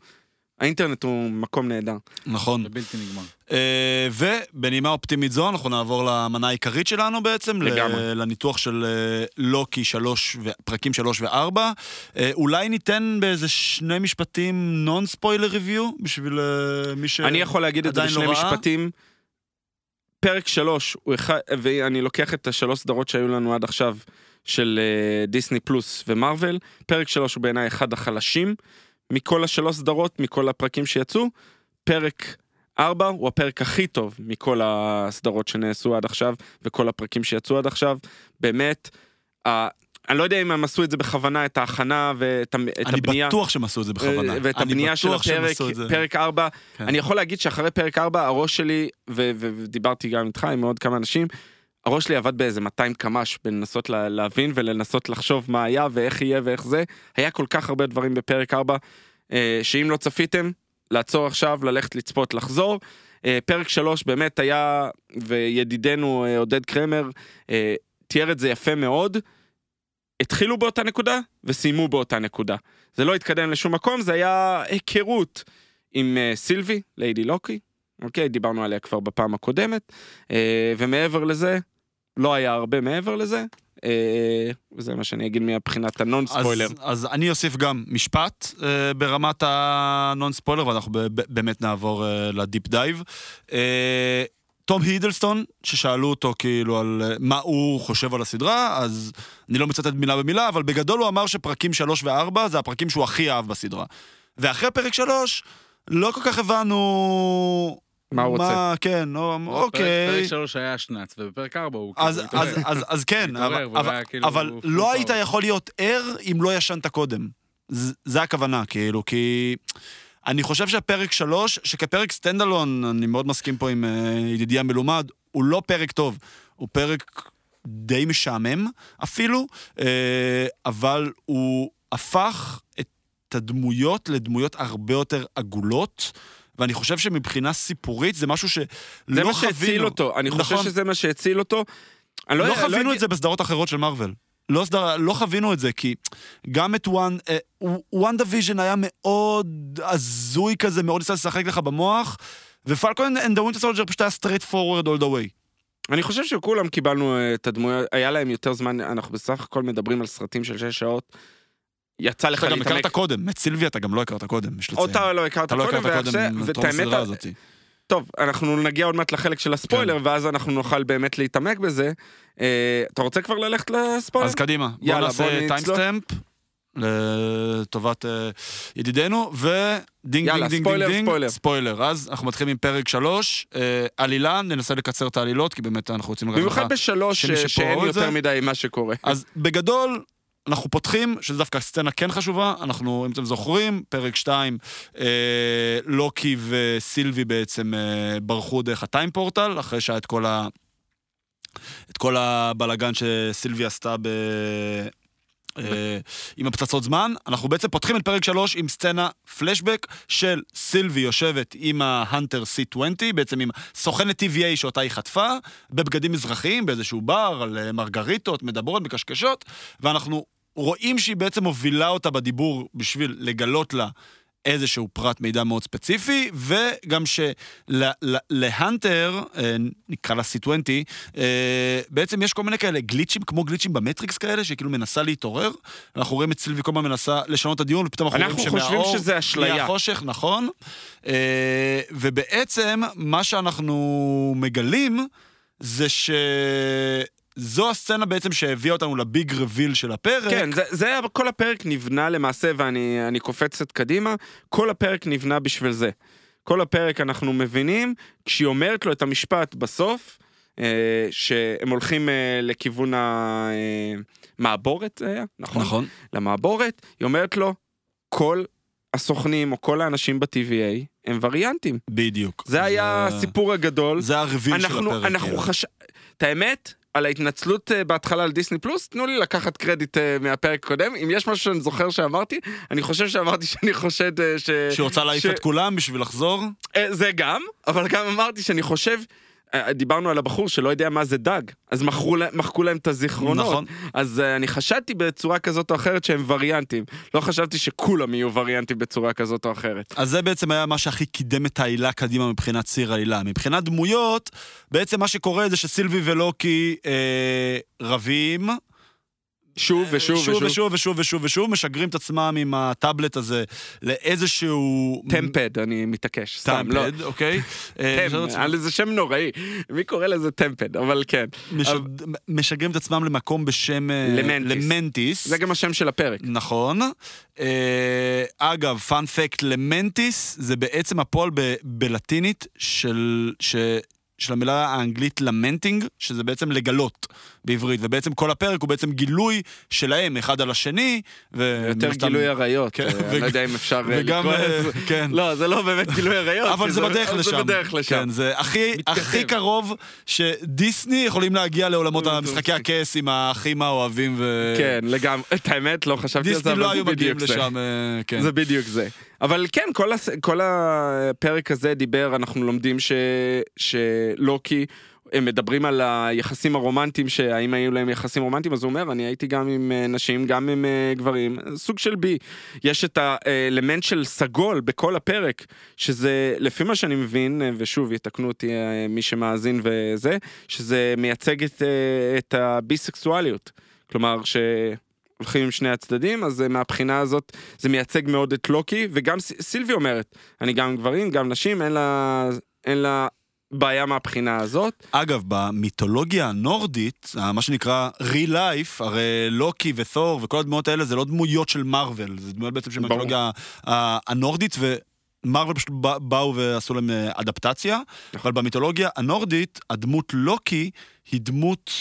האינטרנט הוא מקום נהדר. נכון. זה בלתי נגמר. אה, ובנימה אופטימית זו אנחנו נעבור למנה העיקרית שלנו בעצם, לגמרי. לניתוח של אה, לוקי שלוש, ו- פרקים שלוש וארבע. אה, אולי ניתן באיזה שני משפטים נון ספוילר ריוויו, בשביל אה, מי ש... אני יכול להגיד את זה לא בשני ראה? משפטים. פרק שלוש, אחד, ואני לוקח את השלוש סדרות שהיו לנו עד עכשיו של אה, דיסני פלוס ומרוויל, פרק שלוש הוא בעיניי אחד החלשים מכל השלוש סדרות, מכל הפרקים שיצאו. פרק ארבע הוא הפרק הכי טוב מכל הסדרות שנעשו עד עכשיו, וכל הפרקים שיצאו עד עכשיו. באמת, ה- אני לא יודע אם הם עשו את זה בכוונה, את ההכנה ואת את אני הבנייה. בטוח שהם עשו את זה בכוונה. אה, ואת אני הבנייה של הפרק. פרק 4, כן. אני יכול להגיד שאחרי פרק 4 הראש שלי, ו- ו- ודיברתי גם איתך עם עוד כמה אנשים, הראש שלי עבד באיזה 200 קמ"ש בלנסות לה- להבין ולנסות לחשוב מה היה ואיך יהיה ואיך זה. היה כל כך הרבה דברים בפרק 4, אה, שאם לא צפיתם, לעצור עכשיו, ללכת לצפות, לחזור. אה, פרק 3 באמת היה, וידידנו אה, עודד קרמר אה, תיאר את זה יפה מאוד. התחילו באותה נקודה וסיימו באותה נקודה. זה לא התקדם לשום מקום, זה היה היכרות עם uh, סילבי, ליידי לוקי, אוקיי, דיברנו עליה כבר בפעם הקודמת, uh, ומעבר לזה, לא היה הרבה מעבר לזה, uh, וזה מה שאני אגיד מבחינת הנון ספוילר. אז, אז אני אוסיף גם משפט אה, ברמת הנון ספוילר, ואנחנו ב- ב- באמת נעבור אה, ל deep dive. אה, תום הידלסטון, ששאלו אותו כאילו על אה, מה הוא חושב על הסדרה, אז אני לא מצטט מילה במילה, אבל בגדול הוא אמר שפרקים 3 ו-4 זה הפרקים שהוא הכי אהב בסדרה. ואחרי פרק 3, לא כל כך הבנו... מה הוא רוצה. כן, לא, אוקיי. פרק שלוש היה שנץ, ובפרק ארבע הוא אז, כאילו אז, התעורר. אז, אז כן, התעורר, אבל, אבל, כאילו אבל לא. היית יכול להיות ער אם לא ישנת קודם. זה הכוונה, כאילו, כי... אני חושב שהפרק שלוש, שכפרק סטנדלון, אני מאוד מסכים פה עם uh, ידידי המלומד, הוא לא פרק טוב, הוא פרק די משעמם אפילו, uh, אבל הוא הפך את את הדמויות לדמויות הרבה יותר עגולות. ואני חושב שמבחינה סיפורית זה משהו שלא זה חווינו. מה שהציל אותו, אני חושב נכון. שזה מה שהציל אותו. אני לא, לא חווינו אגיד- את זה בסדרות אחרות של מארוול. לא, סדר, לא חווינו את זה, כי גם את וואן, וואן דיוויז'ן היה מאוד הזוי כזה, מאוד ניסה לשחק לך במוח, ופלקון אנד ווינטר סולג'ר פשוט היה straight forward all the way. אני חושב שכולם קיבלנו אה, את הדמויות, היה להם יותר זמן, אנחנו בסך הכל מדברים על סרטים של 6 שעות. יצא לך אתה גם להתעמק, הכרת קודם, את סילביה אתה גם לא הכרת קודם, יש לציין. אותה לא הכרת אתה לא קודם, הכרת קודם ועכשיו- את ואת האמת. טוב, אנחנו נגיע עוד מעט לחלק של הספוילר, ואז אנחנו נוכל באמת להתעמק בזה. אה, אתה רוצה כבר ללכת לספוילר? אז קדימה, בוא יאללה, בוא נעשה. timestamp לטובת אה, ידידינו, ודינג יאללה, דינג דינג ספוילר, דינג ספוילר. ספוילר. אז אנחנו מתחילים עם פרק שלוש, אה, עלילה, ננסה לקצר את העלילות, כי באמת אנחנו רוצים. במיוחד בשלוש, אה, שאין יותר זה. מדי מה שקורה. אז בגדול, אנחנו פותחים, שזו דווקא סצנה כן חשובה, אנחנו, אם אתם זוכרים, פרק 2, אה, לוקי וסילבי בעצם אה, ברחו דרך ה time portal, אחרי שהיה את כל ה... את כל הבלגן שסילבי עשתה ב... אה, עם הפצצות זמן, אנחנו בעצם פותחים את פרק 3 עם סצנה פלשבק של סילבי יושבת עם ההאנטר C20, בעצם עם סוכנת TVA שאותה היא חטפה, בבגדים מזרחיים, באיזשהו בר, על אה, מרגריטות, מדברות, מקשקשות, ואנחנו רואים שהיא בעצם מובילה אותה בדיבור בשביל לגלות לה איזשהו פרט מידע מאוד ספציפי, וגם שלהאנטר, נקרא לה C20, אה, בעצם יש כל מיני כאלה גליצ'ים, כמו גליצ'ים במטריקס כאלה, שכאילו מנסה להתעורר. אנחנו רואים את סילבי כל הזמן מנסה לשנות את הדיון, ופתאום אנחנו אנחנו רואים חושבים שמהאור שזה אשליה. נהיה חושך, נכון. אה, ובעצם, מה שאנחנו מגלים, זה ש... זו הסצנה בעצם שהביאה אותנו לביג רביל של הפרק. כן, זה, זה כל הפרק נבנה למעשה, ואני אני קופץ קצת קדימה, כל הפרק נבנה בשביל זה. כל הפרק אנחנו מבינים, כשהיא אומרת לו את המשפט בסוף, אה, שהם הולכים אה, לכיוון המעבורת, זה היה, נכון? נכון. למעבורת, היא אומרת לו, כל הסוכנים או כל האנשים ב-TVA הם וריאנטים. בדיוק. זה היה הסיפור הגדול. זה הרביל של הפרק. אנחנו כאילו. חש... את האמת, על ההתנצלות אה, בהתחלה על דיסני פלוס, תנו לי לקחת קרדיט אה, מהפרק הקודם. אם יש משהו שאני זוכר שאמרתי, אני חושב שאמרתי שאני חושד אה, ש... שהיא רוצה להעיף ש- את כולם בשביל לחזור? זה גם, אבל גם אמרתי שאני חושב... אה, דיברנו על הבחור שלא יודע מה זה דג, אז מחקו, לה- מחקו להם את הזיכרונות. נכון. אז uh, אני חשדתי בצורה כזאת או אחרת שהם וריאנטים. לא חשבתי שכולם יהיו וריאנטים בצורה כזאת או אחרת. אז זה בעצם היה מה שהכי קידם את העלילה קדימה מבחינת ציר העלילה. מבחינת דמויות, בעצם מה שקורה זה שסילבי ולוקי אה, רבים. שוב ושוב שוב ושוב. ושוב ושוב ושוב ושוב, משגרים את עצמם עם הטאבלט הזה לאיזשהו... TemPad, אני מתעקש, לא. TemPad, אוקיי? אה, temp, משגרים את עצמם- היה לזה שם נוראי, מי קורא לזה TemPad, אבל כן. משגרים את עצמם למקום בשם... אה, למנטיס. למנטיס. זה גם השם של הפרק. נכון. אה, אגב, fun fact למנטיס זה בעצם הפועל בלטינית של, של המילה האנגלית lamenting, שזה בעצם לגלות בעברית, ובעצם כל הפרק הוא בעצם גילוי שלהם אחד על השני. ו- יותר מן הסתם- גילוי עריות, כן, אה, אני לא יודע אם אפשר אה, וגם, לקרוא אה. כן. לא, זה לא באמת גילוי עריות. אבל זה בדרך אבל לשם. זה בדרך לשם. כן, זה הכי. הכי קרוב שדיסני יכולים להגיע לעולמות המשחקי הכס עם האחים האוהבים ו... כן, לגמרי. את האמת, לא חשבתי על זה, דיסני אבל לא זה היו מגיעים בדיוק זה. לשם, אה, כן. זה בדיוק זה. אבל כן, כל, הס... כל הפרק הזה דיבר, אנחנו לומדים ש... שלוקי, הם מדברים על היחסים הרומנטיים, שהאם היו להם יחסים רומנטיים, אז הוא אומר, אני הייתי גם עם אה, נשים, גם עם אה, גברים, סוג של בי. יש את האלמנט של סגול בכל הפרק, שזה, לפי מה שאני מבין, אה, ושוב, יתקנו אותי מי שמאזין וזה, שזה מייצג את, את הביסקסואליות. כלומר, ש... הולכים עם שני הצדדים, אז מהבחינה הזאת זה מייצג מאוד את לוקי, וגם סילבי אומרת, אני גם גברים, גם נשים, אין לה, אין לה בעיה מהבחינה הזאת. אגב, במיתולוגיה הנורדית, מה שנקרא real life, הרי לוקי ותור וכל הדמויות האלה זה לא דמויות של מארוול, זה דמויות בעצם של. המיתולוגיה הנורדית, ומארוול פשוט בא- באו ועשו להם אדפטציה, אבל במיתולוגיה הנורדית, הדמות לוקי היא דמות...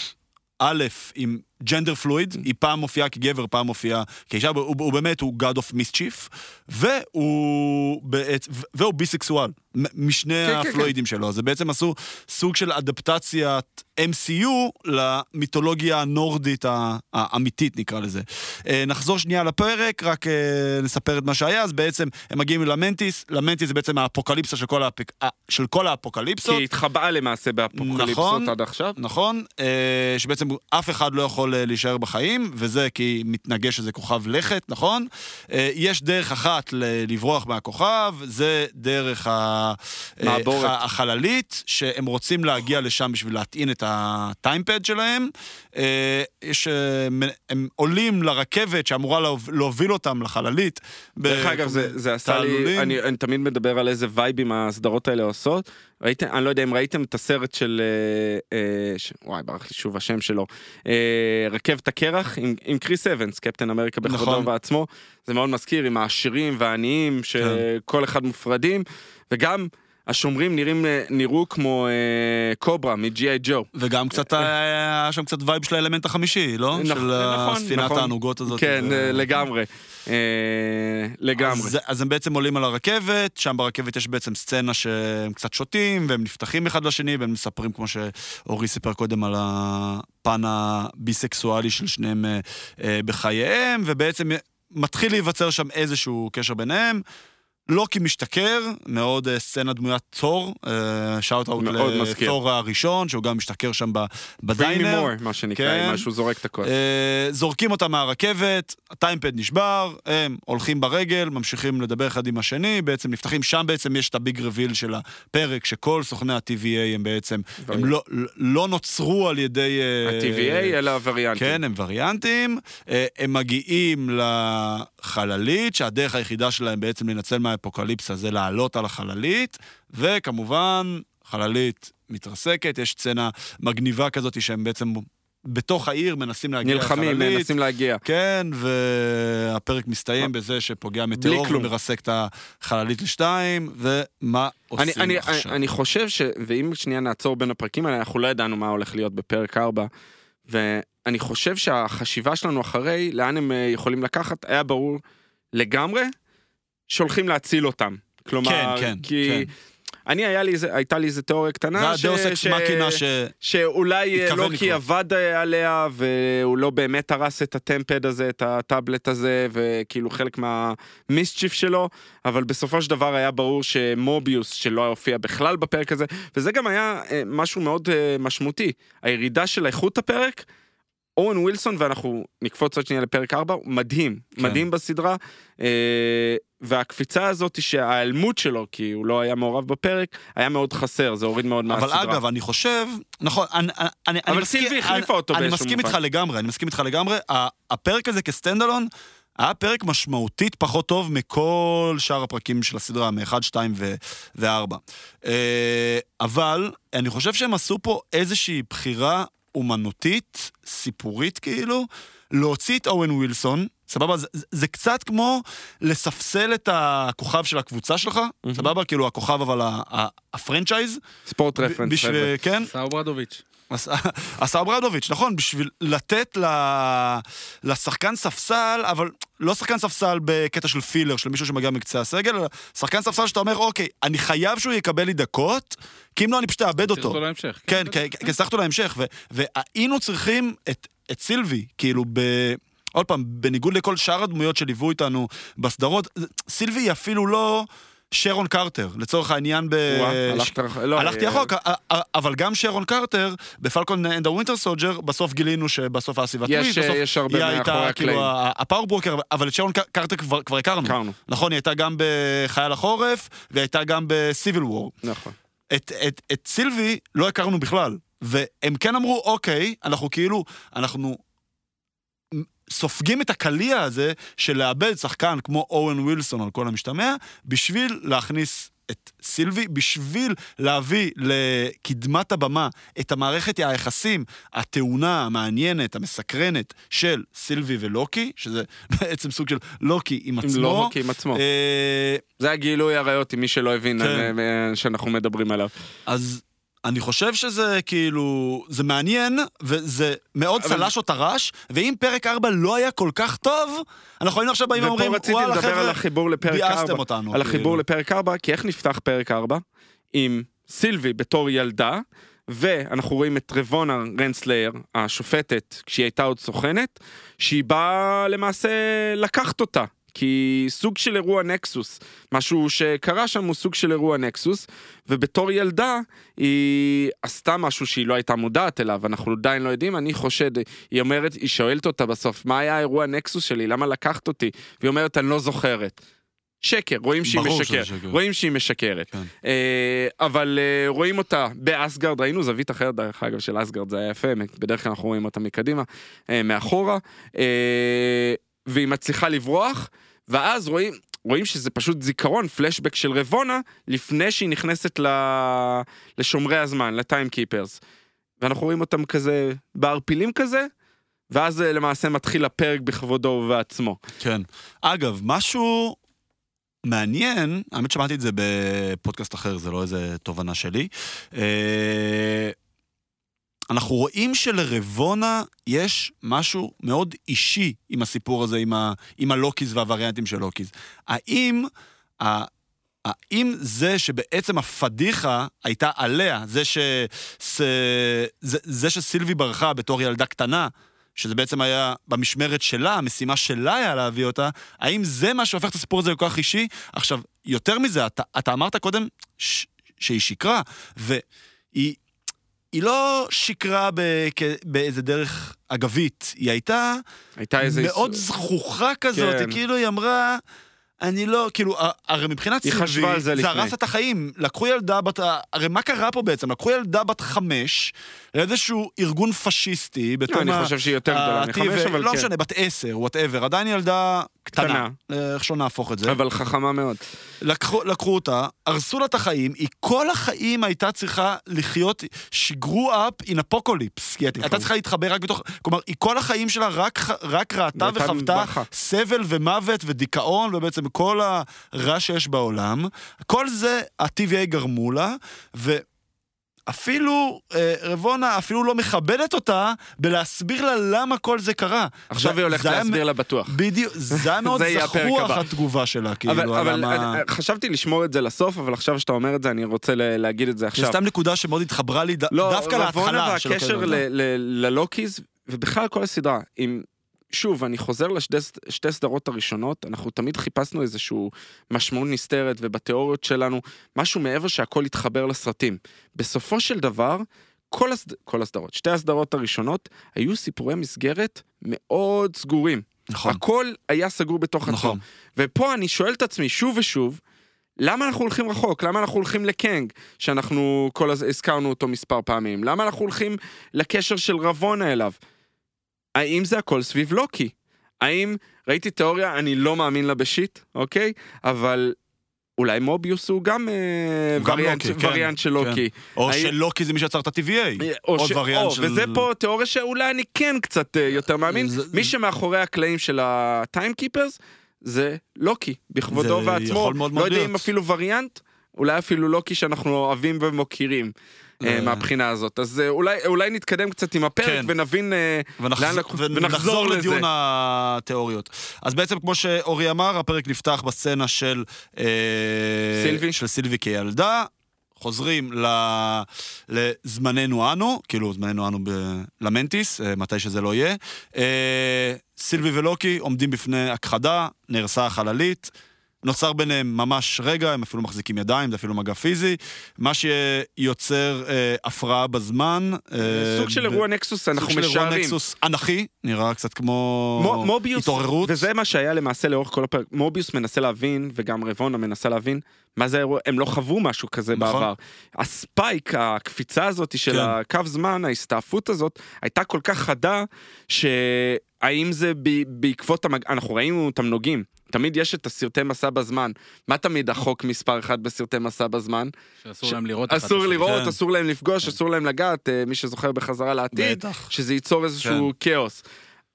א', עם ג'נדר פלואיד, היא פעם מופיעה כגבר, פעם מופיעה כאישה, הוא, הוא באמת, הוא God of Mischief, והוא, והוא ביסקסואל. משני כן, כן, הפלואידים שלו. אז זה בעצם עשו סוג של אדפטציית MCU למיתולוגיה הנורדית האמיתית, נקרא לזה. אה, נחזור שנייה לפרק, רק אה, נספר את מה שהיה, אז בעצם הם מגיעים למנטיס, למנטיס זה בעצם האפוקליפסה של כל, האפק... אה, של כל האפוקליפסות. כי היא התחבאה למעשה באפוקליפסות נכון. עד עכשיו. נכון, שבעצם אף אחד לא יכול להישאר בחיים, וזה כי מתנגש איזה כוכב לכת, נכון? יש דרך אחת לברוח מהכוכב, זה דרך ה- מעבורת. ח- החללית, שהם רוצים להגיע לשם בשביל להטעין את הטיימפד שלהם. אה, יש, אה, הם עולים לרכבת שאמורה להוב- להוביל אותם לחללית. דרך אגב, זה, זה עשה לי. אני, אני תמיד מדבר על איזה וייבים הסדרות האלה עושות. ראיתם, אני לא יודע אם ראיתם את הסרט של, אה, אה, ש... וואי, ברח לי שוב השם שלו, אה, רכבת הקרח עם, עם קריס אבנס, קפטן אמריקה בכבודו נכון. ובעצמו. זה מאוד מזכיר עם העשירים והעניים, שכל אחד מופרדים, וגם השומרים נראים, אה, נראו כמו אה, קוברה מ-G.I. ג'ו. וגם קצת היה שם קצת vibe של האלמנט החמישי, לא? נכון, של נכון, הספינת נכון. הענוגות הזאת. כן, ו- אה, לגמרי. אה, לגמרי. אז, אז הם בעצם עולים על הרכבת, שם ברכבת יש בעצם סצנה שהם קצת שותים, והם נפתחים אחד לשני, והם מספרים, כמו שאורי סיפר קודם, על הפן הביסקסואלי של שניהם אה, אה, בחייהם, ובעצם מתחיל להיווצר שם איזשהו קשר ביניהם. לוקי משתכר, מאוד אה, סצנה דמוית תור, שאוט אאוט. לתור הראשון, שהוא גם משתכר שם בדיינר. more, מה שנקרא, כן. עם משהו זורק את הכוס. אה, זורקים אותם מהרכבת, הטיימפד נשבר, הם הולכים ברגל, ממשיכים לדבר אחד עם השני, בעצם נפתחים, שם בעצם יש את הביג רביל של הפרק, שכל סוכני ה-TVA הם בעצם, הם לא, לא נוצרו על ידי... אה, ה-TVA אלה הווריאנטים. כן, הם וריאנטים, הם מגיעים לחללית, שהדרך היחידה שלהם בעצם לנצל מהאפוקליפסה זה לעלות על החללית, וכמובן, חללית מתרסקת, יש סצנה מגניבה כזאת שהם בעצם בתוך העיר מנסים להגיע נלחמים, לחללית. מנסים להגיע. כן, והפרק מסתיים בזה שפוגע מטאור. ומרסק את החללית לשתיים, ומה עושים אני, אני, עכשיו? אני, אני חושב ש... ואם שנייה נעצור בין הפרקים האלה, אנחנו לא ידענו מה הולך להיות בפרק 4, ואני חושב שהחשיבה שלנו אחרי, לאן הם אה, יכולים לקחת, היה ברור לגמרי שהולכים להציל אותם. כלומר, כן, כן, כי... כן. אני, היה לי הייתה לי איזה תיאוריה קטנה, אקס מקינה ש... שאולי אה, לוקי לקרות. עבד אה, עליה והוא לא באמת הרס את הטמפד הזה, את הטאבלט הזה, וכאילו חלק מהמיסצ'יף שלו, אבל בסופו של דבר היה ברור שמוביוס, שלא הופיע בכלל בפרק הזה, וזה גם היה אה, משהו מאוד משמעותי. הירידה של איכות הפרק, אורן ווילסון, ואנחנו נקפוץ עוד שנייה לפרק 4, הוא מדהים, כן. מדהים בסדרה. אה, והקפיצה הזאת שההיעלמות שלו, כי הוא לא היה מעורב בפרק, היה מאוד חסר, זה הוריד מאוד מהסדרה. אבל אגב, אני חושב, נכון, אני, אני, אני אבל מסכים, סילבי החליפה אני, אותו אני באיזשהו מסכים מובן. איתך לגמרי, אני מסכים איתך לגמרי. הפרק הזה כ stand alone, היה פרק משמעותית פחות טוב מכל שאר הפרקים של הסדרה, מ-1, 2 ו-4. אבל אני חושב שהם עשו פה איזושהי בחירה אומנותית, סיפורית כאילו, להוציא את אוון ווילסון, סבבה? זה, זה- זה קצת כמו לספסל את הכוכב של הקבוצה שלך, סבבה? כאילו הכוכב אבל ה franchise. sport reference, בשביל. כן, סאו ברדוביץ'. עשה- עשה ברדוביץ', נכון, בשביל לתת. לשחקן ספסל, אבל לא שחקן ספסל בקטע של פילר, של מישהו שמגיע מקצה הסגל, אלא שחקן ספסל שאתה אומר, אוקיי, אני חייב שהוא יקבל לי דקות, כי אם לא, אני פשוט אאבד תרצו אותו. להמשך. כן, כן, כן, הצלחת להמשך, ו- והיינו צריכים את, את סילבי, כאילו ב... עוד פעם, בניגוד לכל שאר הדמויות שליוו איתנו בסדרות, סילבי היא אפילו לא שרון קרטר, לצורך העניין ב... לא, הלכתי אה, רחוק, אבל גם שרון קרטר, ב Falcon and ה Winter Soldier, בסוף גילינו שבסוף היה סביבת יש, בסוף היא הייתה. כאילו ה- ה Power Broker, אבל את שרון קרטר כבר הכרנו. נכון, היא הייתה גם בחייל החורף, והיא הייתה גם ב Civil War. נכון. את סילבי לא הכרנו בכלל, והם כן אמרו, אוקיי, אנחנו כאילו, אנחנו סופגים את הקליע הזה של לאבד שחקן כמו אוון ווילסון על כל המשתמע, בשביל להכניס את סילבי, בשביל להביא לקדמת הבמה את המערכת היחסים הטעונה, המעניינת, המסקרנת של סילבי ולוקי, שזה בעצם סוג של לוקי עם עם עצמו. לוקי עם עצמו. אה, זה הגילוי עריות עם מי שלא הבין כן. אה, אה, שאנחנו מדברים עליו. אז, אני חושב שזה כאילו, זה מעניין, וזה מאוד אבל- צלש או טרש, ואם פרק 4 לא היה כל כך טוב, אנחנו היינו עכשיו באים ואומרים, ופה רציתי וואלה לדבר על חבר'ה, החיבור לפרק ביאסתם 4. אותנו. על החיבור כאילו. לפרק 4, כי איך נפתח פרק 4? עם סילבי בתור ילדה, ואנחנו רואים את רבונה רנסלייר, השופטת, כשהיא הייתה עוד סוכנת, שהיא באה למעשה לקחת אותה. כי סוג של אירוע nexus, משהו שקרה שם הוא סוג של אירוע nexus, ובתור ילדה היא עשתה משהו שהיא לא הייתה מודעת אליו, אנחנו עדיין לא יודעים, אני חושד, היא אומרת, היא שואלת אותה בסוף, מה היה האירוע נקסוס שלי, למה לקחת אותי? והיא אומרת, אני לא זוכרת. שקר, רואים שהיא משקרת, שקר. רואים שהיא משקרת. כן. אה, אבל אה, רואים אותה באסגרד, ראינו זווית אחרת דרך אגב של אסגרד, זה היה יפה, בדרך כלל אנחנו רואים אותה מקדימה, אה, מאחורה, אה, והיא מצליחה לברוח, ואז רואים, רואים שזה פשוט זיכרון, פלשבק של רבונה, לפני שהיא נכנסת ל... לשומרי הזמן, לטיים קיפרס. ואנחנו רואים אותם כזה בערפילים כזה, ואז אה, למעשה מתחיל הפרק בכבודו ובעצמו. כן. אגב, משהו מעניין, האמת שמעתי את זה בפודקאסט אחר, זה לא איזה תובנה שלי. אנחנו רואים שלרבונה יש משהו מאוד אישי עם הסיפור הזה, עם, ה, עם הלוקיז והווריאנטים של לוקיז. האם, ה, האם זה שבעצם הפדיחה הייתה עליה, זה, ש, ס, זה, זה שסילבי ברחה בתור ילדה קטנה, שזה בעצם היה במשמרת שלה, המשימה שלה היה להביא אותה, האם זה מה שהופך את הסיפור הזה לכל כך אישי? עכשיו, יותר מזה, אתה, אתה אמרת קודם ש, שהיא שקרה, והיא היא לא כ, באיזה דרך אגבית, היא הייתה הייתה איזה... מאוד זכוכה כזאת, כן. כאילו היא אמרה... אני לא, כאילו, הרי מבחינת סילבי, זה זה לפני. הרס את החיים. לקחו ילדה בת, הרי מה קרה פה בעצם? לקחו ילדה בת חמש לאיזשהו ארגון פשיסטי, בתום אני ה- חושב שהיא יותר גדולה מחמש, אבל לא כן. משנה, בת עשר, whatever, עדיין ילדה קטנה. אה, איך שלא נהפוך את זה. אבל חכמה מאוד. לקחו, לקחו אותה, הרסו לה את החיים, היא כל החיים הייתה צריכה לחיות, שיגרו in apocalypse, כי היא הייתה צריכה להתחבר רק בתוך, כלומר, היא כל החיים שלה רק, רק ראתה וחוותה. סבל ומוות ודיכאון, ובעצם כל הרע שיש בעולם. כל זה ה-TVA גרמו לה, ו... אפילו אה, רבונה אפילו לא מכבדת אותה בלהסביר לה למה כל זה קרה. עכשיו זה- היא הולכת להסביר לה בטוח. בדיוק, זה היה מאוד זכוח. התגובה שלה, כאילו, אבל, אבל למה- אני, חשבתי לשמור את זה לסוף, אבל עכשיו שאתה אומר את זה, אני רוצה ל- להגיד את זה עכשיו. סתם נקודה שמאוד התחברה לי ד- לא, דווקא רבונה להתחלה של והקשר הקטע ל- הזה. ל- ללוקיז, ובכלל כל הסדרה, אם... שוב, אני חוזר לשתי סדרות הראשונות, אנחנו תמיד חיפשנו איזשהו משמעות נסתרת, ובתיאוריות שלנו, משהו מעבר שהכל התחבר לסרטים. בסופו של דבר, כל, הסד... כל הסדרות, שתי הסדרות הראשונות, היו סיפורי מסגרת מאוד סגורים. נכון, הכל היה סגור בתוך עצמו. נכון. ופה אני שואל את עצמי שוב ושוב, למה אנחנו הולכים רחוק? למה אנחנו הולכים לקנג, שאנחנו כל הז... הזכרנו אותו מספר פעמים? למה אנחנו הולכים לקשר של רבונה אליו? האם זה הכל סביב לוקי? האם, ראיתי תיאוריה, אני לא מאמין לה בשיט, אוקיי? אבל אולי מוביוס הוא גם, אה, הוא גם וריאנט, לוקי, כן, וריאנט של לוקי. או האם- שלוקי זה מי שיצר את ה-TVA. או עוד ש... וריאנט או, של- וזה פה תיאוריה שאולי אני כן קצת אה, יותר מאמין. זה- מי שמאחורי הקלעים של הטיים קיפרס זה לוקי, בכבודו זה ועצמו. לא יודע. אם אפילו וריאנט, אולי אפילו לוקי שאנחנו אוהבים ומוקירים. אה. מהבחינה הזאת. אז אה, אולי, אולי נתקדם קצת עם הפרק כן. ונבין אה, ונחז- לאן לקחו- ונחזור ונחזור לזה. לדיון התיאוריות. אז בעצם, כמו שאורי אמר, הפרק נפתח בסצנה של... אה, סילבי. של סילבי כילדה. חוזרים ל... לזמננו אנו, כאילו זמננו אנו בלמנטיס, מתי שזה לא יהיה. סילבי ולוקי עומדים בפני הכחדה, נהרסה החללית. נוצר ביניהם ממש רגע, הם אפילו מחזיקים ידיים, זה אפילו מגע פיזי. מה שיוצר אה, הפרעה בזמן. אה, סוג של אירוע נקסוס אנחנו סוג של אירוע משערים. נקסוס אנכי, נראה קצת כמו מו- מוביוס, התעוררות. וזה מה שהיה למעשה לאורך כל הפרק. מוביוס מנסה להבין, וגם רבונה מנסה להבין, מה זה האירוע, הם לא חוו משהו כזה נכון. בעבר. הספייק, הקפיצה הזאת של כן. הקו זמן, ההסתעפות הזאת, הייתה כל כך חדה, שהאם זה ב- בעקבות המג... אנחנו ראינו אותם נוגעים. תמיד יש את הסרטי מסע בזמן. מה תמיד החוק מספר אחד בסרטי מסע בזמן? שאסור ש- להם לראות אחד אסור. לראות, כן. אסור להם לפגוש, אסור להם לגעת, אה, מי שזוכר בחזרה לעתיד, בטח. שזה ייצור איזשהו כאוס.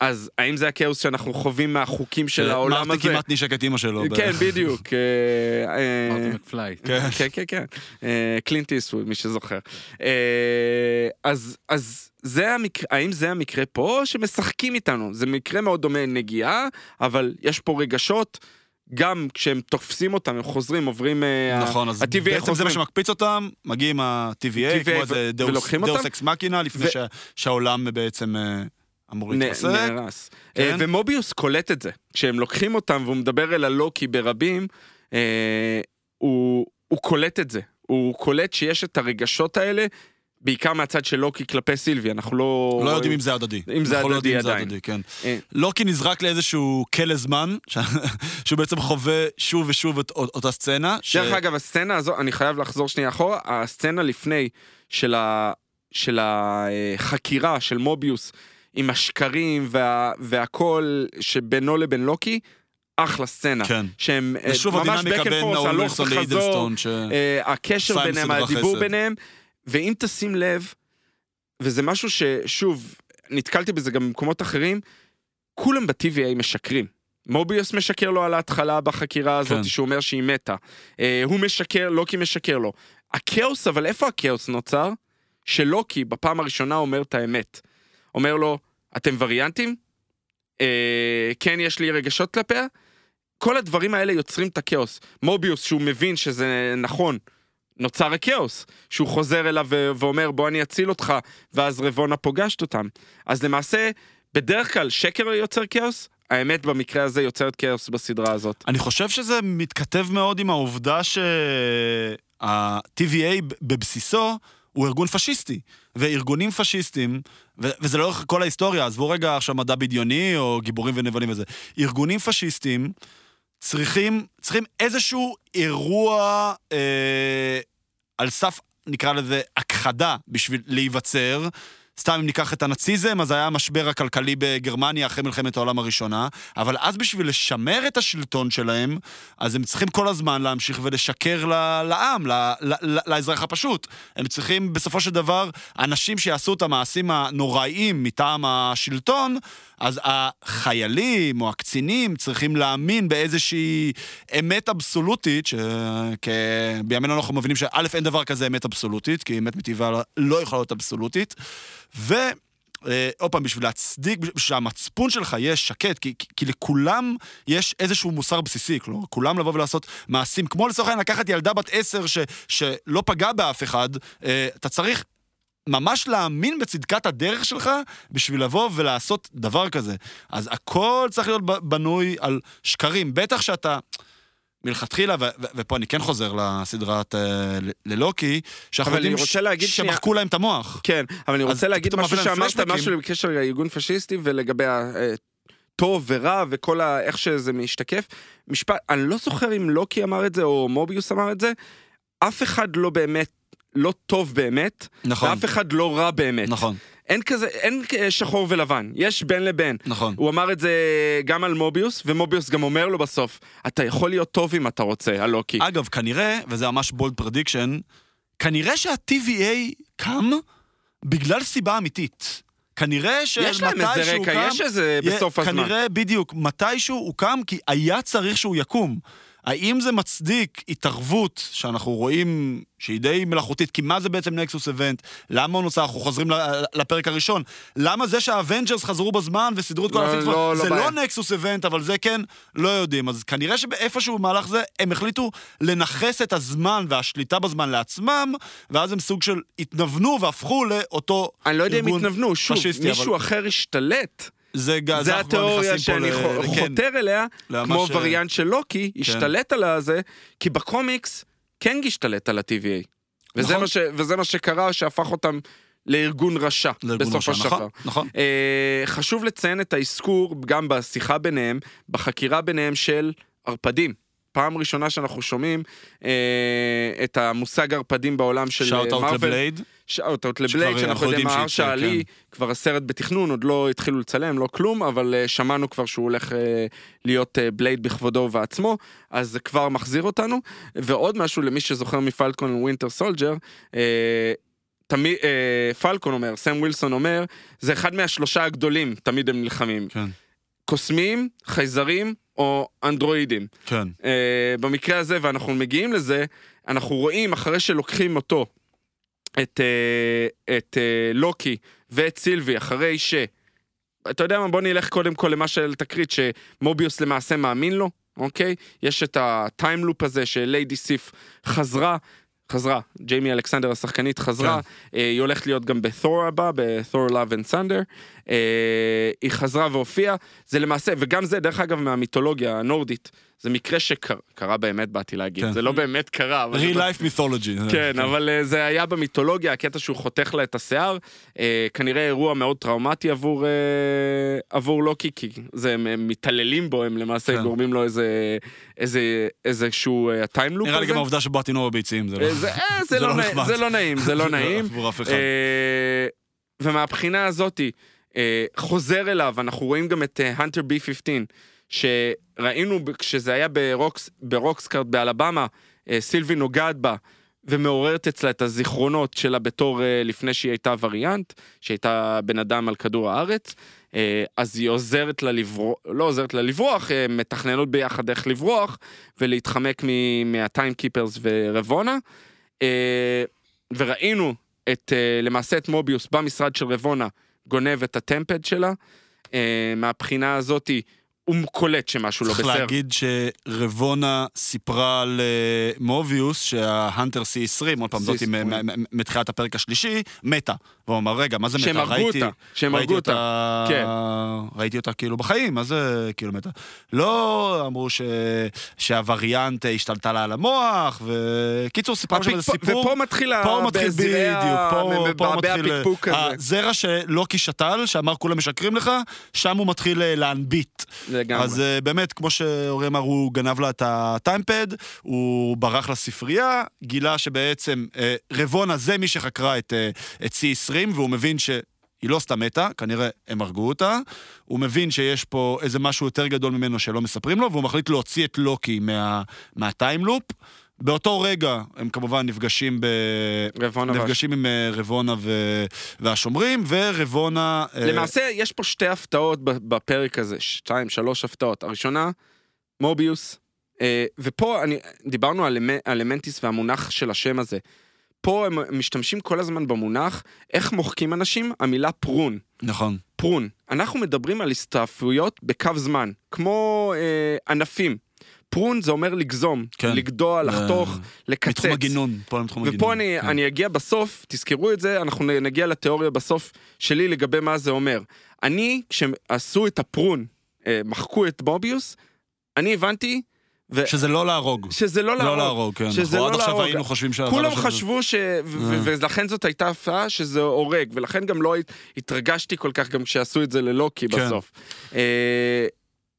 אז האם זה הכאוס שאנחנו חווים מהחוקים של העולם מרטי הזה? כמעט נשק את אימא שלו. כן, בדיוק. אה, אה, מרטי מקפליי. כן. כן, כן, כן. אה, קלינט איסווד, מי שזוכר. אה, אז, אז זה המקרה, האם זה המקרה פה או שמשחקים איתנו? זה מקרה מאוד דומה לנגיעה, אבל יש פה רגשות, גם כשהם תופסים אותם, הם חוזרים, עוברים... אה, נכון, אז בעצם זה. מה שמקפיץ אותם, מגיעים ה-TVA, כמו איזה deus? ex machina, לפני שהעולם בעצם אה, אמור להתרסק. נהרס. כן. אה, ומוביוס קולט את זה. כשהם לוקחים אותם והוא מדבר אל הלוקי ברבים, אה, הוא, הוא קולט את זה. הוא קולט שיש את הרגשות האלה, בעיקר מהצד של לוקי כלפי סילבי, אנחנו לא... לא יודעים אם זה הדדי. אם זה לא הדדי יודעים אם זה עדיין. הדדי, כן. אה. לוקי נזרק לאיזשהו כלא זמן, שהוא בעצם חווה שוב ושוב את אות- אותה סצנה. דרך אגב, הסצנה הזו, אני חייב לחזור שנייה אחורה, הסצנה לפני של, החקירה של מוביוס עם השקרים וה, והכל שבינו לבין לוקי, אחלה סצנה. כן. שהם אה, ממש back and forth, הלוך וחזור, לאידלסטון, ש... אה, הקשר ביניהם, הדיבור חסד. ביניהם, ואם תשים לב, וזה משהו ששוב, נתקלתי בזה גם במקומות אחרים, כולם ב-TVA משקרים. מוביוס משקר לו על ההתחלה בחקירה הזאת, כן. שהוא אומר שהיא מתה. אה, הוא משקר, לוקי משקר לו. הכאוס, אבל איפה הכאוס נוצר? שלוקי בפעם הראשונה אומר את האמת. אומר לו, אתם וריאנטים? אה, כן, יש לי רגשות כלפיה? כל הדברים האלה יוצרים את הכאוס. מוביוס, שהוא מבין שזה נכון, נוצר הכאוס. שהוא חוזר אליו ואומר, בוא אני אציל אותך, ואז רבונה פוגשת אותם. אז למעשה, בדרך כלל שקר יוצר כאוס, האמת במקרה הזה יוצרת כאוס בסדרה הזאת. אני חושב שזה מתכתב מאוד עם העובדה שה-TVA בבסיסו הוא ארגון פשיסטי, וארגונים פשיסטים, ו- וזה לאורך כל ההיסטוריה, עזבו רגע עכשיו מדע בדיוני או גיבורים ונבלים וזה, ארגונים פשיסטים צריכים, צריכים איזשהו אירוע אה, על סף, נקרא לזה, הכחדה בשביל להיווצר. סתם אם ניקח את הנאציזם, אז היה המשבר הכלכלי בגרמניה אחרי מלחמת העולם הראשונה, אבל אז בשביל לשמר את השלטון שלהם, אז הם צריכים כל הזמן להמשיך ולשקר ל- לעם, ל- ל- לאזרח הפשוט. הם צריכים בסופו של דבר, אנשים שיעשו את המעשים הנוראיים מטעם השלטון, אז החיילים או הקצינים צריכים להאמין באיזושהי אמת אבסולוטית, שבימינו אנחנו מבינים שא' אין דבר כזה אמת אבסולוטית, כי אמת מטבעה לא יכולה להיות אבסולוטית, ו... אה, עוד פעם, בשביל להצדיק, בשביל שהמצפון שלך יהיה שקט, כי, כי, לכולם יש איזשהו מוסר בסיסי, כלומר, כולם לבוא ולעשות מעשים, כמו לצורך העניין לקחת ילדה בת עשר ש, שלא פגעה באף אחד, אה, אתה צריך ממש להאמין בצדקת הדרך שלך בשביל לבוא ולעשות דבר כזה. אז הכל צריך להיות בנוי על שקרים, בטח שאתה... מלכתחילה, ו- ו- ופה אני כן חוזר לסדרת אה, ללוקי, שאנחנו יודעים שמחקו להם את המוח. כן, אבל אני רוצה להגיד משהו שאמרת. משהו בקשר לארגון פשיסטי ולגבי הטוב ורע וכל ה... איך שזה משתקף. משפט, אני לא זוכר אם לוקי אמר את זה או מוביוס אמר את זה, אף אחד לא באמת, לא טוב באמת, נכון, ואף אחד לא רע באמת. נכון, אין כזה, אין שחור ולבן, יש בין לבין. נכון. הוא אמר את זה גם על מוביוס, ומוביוס גם אומר לו בסוף, אתה יכול להיות טוב אם אתה רוצה, הלוקי. אגב, כנראה, וזה ממש bold prediction, כנראה שה-TVA קם בגלל סיבה אמיתית. כנראה שמתישהו יש להם איזה רקע, קם, יש איזה בסוף הזמן. כנראה, בדיוק, מתישהו הוא קם כי היה צריך שהוא יקום. האם זה מצדיק התערבות שאנחנו רואים שהיא די מלאכותית? כי מה זה בעצם nexus event? למה הוא נוצר? אנחנו חוזרים לפרק הראשון. למה זה שה Avengers חזרו בזמן וסידרו את כל לא? לא, לא זה בעיה. לא nexus event, אבל זה כן, לא יודעים. אז כנראה שבאיפשהו במהלך זה הם החליטו לנכס את הזמן והשליטה בזמן לעצמם, ואז הם סוג של התנוונו והפכו לאותו אני לא יודע אם ארגון התנוונו, שוב, פשיסטי, מישהו אבל- אחר השתלט. זה, זה התיאוריה שאני ל- כן. חותר אליה, למה כמו ש- וריאנט של לוקי, השתלט על הזה, כי בקומיקס קנג השתלט על ה-TVA. וזה נכון. מה ש- וזה מה שקרה, שהפך אותם לארגון רשע, לארגון בסוף רשע, השחר. נכון, נכון. אה, חשוב לציין את האזכור, גם בשיחה ביניהם, בחקירה ביניהם של ערפדים. פעם ראשונה שאנחנו שומעים אה, את המושג ערפדים בעולם של shout out. לבלייד. שכבר לבלייד, שאנחנו אנחנו יודעים מה שיצא, מהרשלה עלי, כבר הסרט בתכנון, עוד לא התחילו לצלם, לא כלום, אבל אה, שמענו כבר שהוא הולך אה, להיות אה, בלייד בכבודו ובעצמו, אז זה כבר מחזיר אותנו. ועוד משהו למי שזוכר מ Falcon Winter Soldier, תמיד, אה, פלקון אומר, סם ווילסון אומר, זה אחד מהשלושה הגדולים, תמיד הם נלחמים. כן, קוסמים, חייזרים או אנדרואידים. כן. אה, במקרה הזה, ואנחנו מגיעים לזה, אנחנו רואים אחרי שלוקחים אותו, את, אה, את אה, לוקי ואת סילבי, אחרי ש... אתה יודע מה, בוא נלך קודם כל למה של תקרית, שמוביוס למעשה מאמין לו, אוקיי? יש את ה time loop הזה שליידי סיף חזרה. חזרה, ג'יימי אלכסנדר השחקנית חזרה, כן. אה, היא הולכת להיות גם בת'ור הבא, בת'ור Love and Thunder, אה, היא חזרה והופיעה, זה למעשה, וגם זה דרך אגב מהמיתולוגיה הנורדית, זה מקרה שקרה באמת, באתי להגיד, כן. זה לא באמת קרה, real זה- life mythology. כן, אבל אה, זה היה במיתולוגיה, הקטע שהוא חותך לה את השיער. אה, כנראה אירוע מאוד טראומטי עבור, אה, עבור לוקי, כי זה, הם, הם מתעללים בו, הם למעשה כן. גורמים לו איזה, איזה, איזשהו אה, time loop נראה לי הזה. גם העובדה שבועטים לו בביצים, זה לא... אה, זה, אה, זה, זה לא, לא נעים. זה לא נעים, זה לא נעים. אה, ומהבחינה הזאתי, אה, חוזר אליו, אנחנו רואים גם את הנטר בי 15, שראינו כשזה היה ברוקס, ברוקסקארט באלבמה, אה, סילבי נוגעת בה. ומעוררת אצלה את הזיכרונות שלה בתור אה, לפני שהיא הייתה וריאנט, שהייתה בן אדם על כדור הארץ, אה, אז היא עוזרת לה לברוח, לא עוזרת לה לברוח, אה, מתכננות ביחד איך לברוח ולהתחמק מהטיים קיפרס ורבונה. אה, וראינו את, אה, למעשה את מוביוס במשרד של רבונה גונב את הטמפד שלה. אה, מהבחינה הזאתי, הוא קולט שמשהו לא צריך בסדר. להגיד שרבונה סיפרה למוביוס שההנטר C20, עוד פעם זאתי C20. מ- מ- מתחילת הפרק השלישי, מתה. והוא אמר, רגע, מה זה מתה? שהם הרגו אותה, שהם הרגו אותה. כן. ראיתי אותה כאילו בחיים, מה זה כאילו מתה? לא אמרו. שהווריאנט השתלטה לה על המוח, וקיצור, סיפרנו שם איזה סיפור. ופה מתחיל ה- פה מתחיל בדיוק, פה, מתחיל... הזרע שלוקי שתל, שאמר כולם משקרים לך, שם הוא מתחיל אה, להנביט. לגמרי. אז אה, באמת, כמו שאורי אמר, הוא גנב לה את הטיימפד, הוא ברח לספרייה, גילה שבעצם אה, רבונה זה מי שחקרה את, אה, את C20, והוא מבין ש... היא לא סתם מתה, כנראה הם הרגו אותה. הוא מבין שיש פה איזה משהו יותר גדול ממנו שלא מספרים לו, והוא מחליט להוציא את לוקי מה, מהטיימלופ. באותו רגע הם כמובן נפגשים ב... רבונה נפגשים עם אה, רבונה ו... והשומרים, ורבונה... אה, למעשה, יש פה שתי הפתעות בפרק הזה, שתיים, שלוש הפתעות. הראשונה, מוביוס, אה, ופה אני, דיברנו על, על אמנטיס והמונח של השם הזה. פה הם משתמשים כל הזמן במונח, איך מוחקים אנשים? המילה פרון. נכון. פרון. אנחנו מדברים על הסתעפויות בקו זמן, כמו אה, ענפים. פרון זה אומר לגזום, כן. לגדוע, לחתוך, לקצץ. מתחום הגינון, פה מתחום הגינון. ופה אני, כן. אני אגיע בסוף, תזכרו את זה, אנחנו נגיע לתיאוריה בסוף שלי לגבי מה זה אומר. אני, כשעשו את הפרון, אה, מחקו את מוביוס, אני הבנתי ו- שזה לא להרוג. שזה לא לא להרוג. להרוג, כן. שזה לא עד עכשיו להרוג. היינו חושבים שה... כולם חשבו ש... ו- אה. ולכן זאת הייתה הפתעה שזה הורג, ולכן גם לא הת- התרגשתי כל כך גם כשעשו את זה ללוקי כן. בסוף.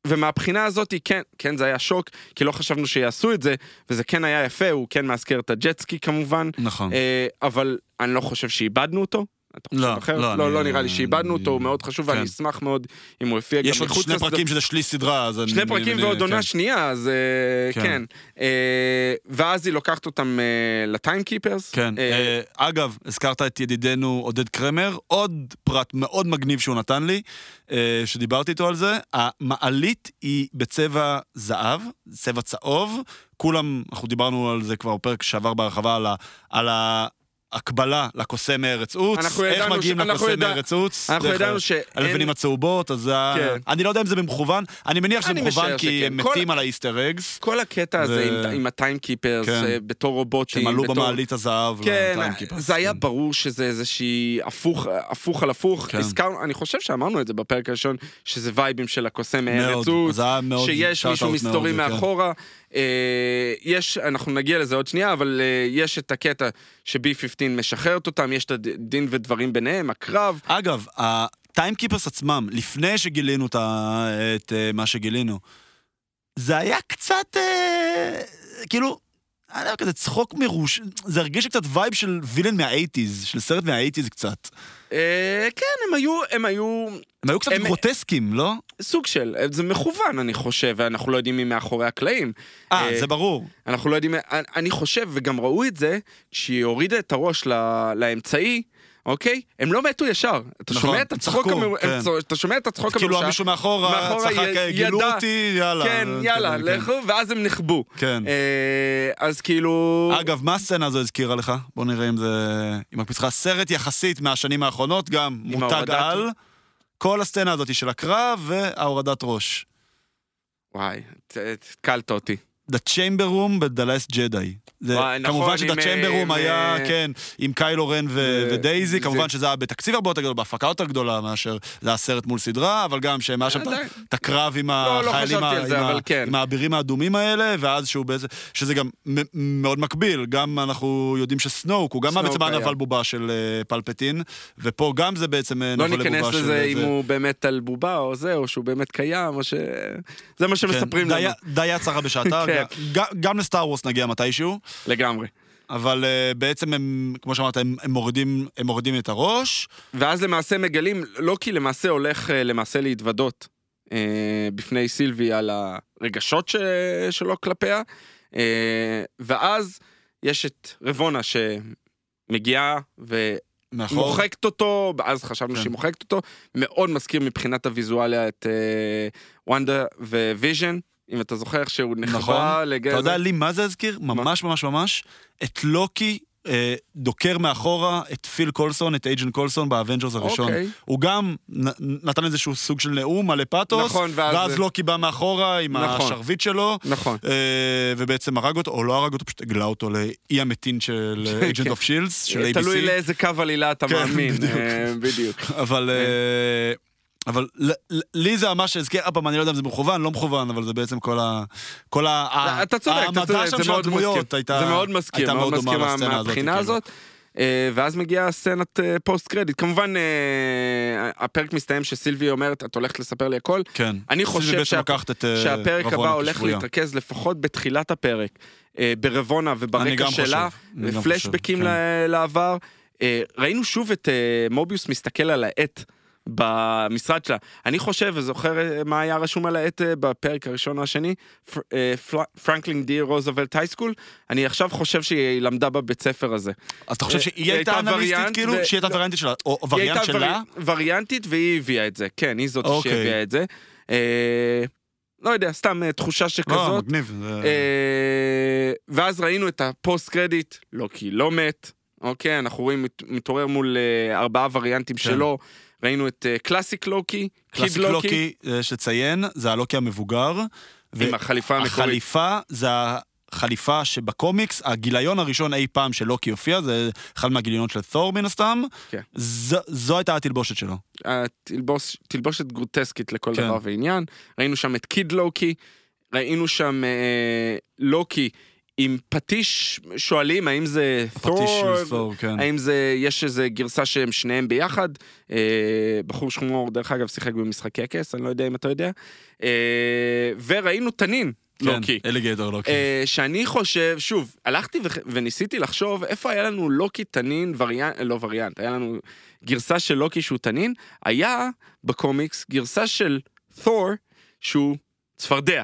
ומהבחינה הזאת, כן, כן, זה היה שוק, כי לא חשבנו שיעשו את זה, וזה כן היה יפה, הוא כן מאזכר את הג'טסקי כמובן, נכון. אה, אבל אני לא חושב שאיבדנו אותו. לא, אחרת? לא, לא, אני- לא נראה לי שאיבדנו אותו, הוא מאוד חשוב, כן. ואני אשמח מאוד אם הוא יופיע גם יש עוד מחוץ שני. פרקים שזה שליש סדרה, אז... שני אני- פרקים אני- ועוד כן. עונה שנייה, אז אה, כן. כן. אה, ואז היא לוקחת אותם אה, לטיים קיפרס. כן. אה, אה, אגב, הזכרת את ידידנו עודד קרמר, עוד פרט מאוד מגניב שהוא נתן לי, אה, שדיברתי איתו על זה, המעלית היא בצבע זהב, צבע צהוב, כולם, אנחנו דיברנו על זה כבר בפרק שעבר בהרחבה, על ה... על הקבלה לקוסם מארץ עוץ, איך מגיעים ש- לקוסם ידע- מארץ עוץ, אנחנו ידענו שאין... הלבנים הצהובות, אז זה ה... כן. אני לא יודע אם זה במכוון, אני מניח שזה אני מכוון משער כי שכן. הם כל- מתים על האיסטר אגס, כל הקטע הזה ו- עם- עם הטיים קיפרס, כן. אה, בתור רובוטים. שהם עלו בתור- במעלית הזהב כן, לטיימקיפרס. זה היה כן. ברור שזה איזושהי הפוך, הפוך על הפוך. כן. הזכרנו, אני חושב שאמרנו את זה בפרק הראשון, שזה וייבים של הקוסם מארץ עוץ, שיש מישהו מסתורי מאוד, כן. אה, יש, אנחנו נגיע לזה עוד שנייה, אבל אה, יש את הקטע ש-B15 משחררת אותם, יש את הדין ודברים ביניהם, הקרב. אגב, הטיימקיפרס עצמם, לפני שגילינו את. את אה, מה שגילינו, זה היה קצת, כאילו, היה להם כזה צחוק מרושע, זה הרגיש לי קצת vibe של villain מהאייטיז, של סרט מהאייטיז קצת. אה, כן, הם היו, הם היו הם היו קצת גרוטסקים, לא? סוג של, זה מכוון, אני חושב, ואנחנו לא יודעים מי מאחורי הקלעים. אה, אה, זה ברור. אנחנו לא יודעים, אני- אני חושב, וגם ראו את זה, כשהיא הורידה את הראש לאמצעי, אוקיי? הם לא מתו ישר. אתה נכון, שומע את הצחוק צחקו, המר... כן. אתה שומע את הצחוק כאילו המרושע. מישהו מאחורה צחק, י- "אה, גילו ידע." אותי, יאללה. כן, יאללה, כן. לכו, ואז הם נכבו. כן. אה, אז כאילו... אגב, מה הסצנה הזו הזכירה לך? בוא נראה אם זה... היא מקפיצה סרט יחסית מהשנים האחרונות, גם מותג על. כל הסצנה הזאת של הקרב וההורדת ראש. וואי, התקלת אותי. The Chamber Room ב-The Last Jedi. זה, וואי, נכון, כמובן עם, ש-The אה, Chamber עם, Room היה, אה, כן, עם קיילו רן ו- זה- ודייזי, זה- כמובן שזה היה בתקציב הרבה יותר גדול, בהפקה יותר גדולה מאשר זה היה סרט מול סדרה, אבל גם שהם היה שם את ה- עדיין. את הקרב עם לא, לא החיילים, זה, עם כן. עם האבירים האדומים האלה, ואז שהוא באיזה, שזה גם מאוד מקביל, גם אנחנו יודעים שסנוק, הוא גם בעצם היה היה. נבל בובה של אה, פלפטין, ופה גם זה בעצם אה, לא נבל ניכנס לבובה של... לזה אה, אם זה. הוא באמת על בובה או זה, או שהוא באמת קיים, או ש... זה מה שמספרים כן, לנו. די- די יצרה בשעתה, כן. גם- לסטאר וורס נגיע מתישהו. לגמרי. אבל uh, בעצם הם, כמו שאמרת, הם, הם, מורידים, הם מורידים את הראש. ואז למעשה מגלים, לא כי למעשה הולך אה, למעשה להתוודות אה, בפני סילבי על הרגשות ש... שלו כלפיה, אה, ואז יש את רבונה שמגיעה מאחור. ומוחקת אותו, אז חשבנו כן. שהיא מוחקת אותו, מאוד מזכיר מבחינת הוויזואליה את WandaVision, אם אתה זוכר שהוא נחבא נכון. לגזר. אתה יודע לי מה זה הזכיר? ממש ממש ממש. את לוקי אה, דוקר מאחורה את פיל קולסון, את Agent קולסון באבנג'רס הראשון. אוקיי. הוא גם נ, נתן איזשהו סוג של נאום מלא פאתוס, נכון, ואז- ואז לוקי בא מאחורה עם נכון. השרביט שלו. נכון. אה, ובעצם הרג אותו, או לא הרג אותו, פשוט הגלה אותו לאי המתין של אייג'נט כן. אוף שילדס, של ABC. תלוי לאיזה קו עלילה אתה כן, מאמין. בדיוק. אה, בדיוק. אבל... אה, אבל לי זה ממש הזכיר, עוד פעם, אני לא יודע אם זה מכוון, לא מכוון, אבל זה בעצם כל ה... כל ה... אתה צודק, אתה צודק, זה מאוד מזכיר. זה מאוד מזכיר, מאוד מזכיר מהבחינה כאילו. הזאת. אה, ואז מגיעה סצנת אה, פוסט קרדיט. כמובן, אה, הפרק מסתיים שסילבי אומרת, את הולכת לספר לי הכל. כן. אני חושב את, אה, שהפרק הבא הולך כשבויה. להתרכז לפחות בתחילת הפרק, אה, ברבונה וברקע שלה, חושב, כן. לעבר. אה, ראינו שוב את אה, מוביוס מסתכל על העט. במשרד שלה. אני חושב וזוכר אה, מה היה רשום על העט אה, בפרק הראשון או השני, אה, פרנקלין די רוזוולט High School, אני עכשיו חושב שהיא למדה בבית ספר הזה. אז אתה חושב אה, שהיא היא הייתה הייתה אנליסטית, כאילו? שהיא הייתה לא. וריאנטית שלה? או היא וריאנט הייתה שלה? ורי- וריאנטית והיא הביאה את זה, כן, היא זאת אוקיי. שהביאה את זה. לא יודע, סתם תחושה לא, שכזאת. ואז ראינו את ה post credit, לוקי לא מת, אוקיי, אנחנו רואים מת- מתעורר מול ארבעה וריאנטים כן. שלו, ראינו את classic לוקי, classic לוקי, יש לציין, זה הלוקי המבוגר. עם החליפה המקורית. החליפה זה החליפה שבקומיקס, הגיליון הראשון אי פעם של לוקי הופיע, זה אחד מהגיליונות של תור מן הסתם. כן. ז- זו הייתה התלבושת שלו. התלבוש- תלבושת גרוטסקית לכל כן. דבר ועניין, ראינו שם את קיד לוקי, ראינו שם אה, לוקי עם פטיש, שואלים האם זה פטיש תור, כן. האם זה, יש איזה גרסה שהם שניהם ביחד, אה, בחור שחור דרך אגב שיחק במשחקי הכס, אני לא יודע אם אתה יודע, אה, וראינו תנין, לוקי. כן, אליגייטור לוקי. אה, שאני חושב, שוב, הלכתי וח- וניסיתי לחשוב איפה היה לנו לוקי תנין וריאנט, לא וריאנט, היה לנו גרסה של לוקי שהוא תנין, היה בקומיקס גרסה של תור שהוא צפרדע.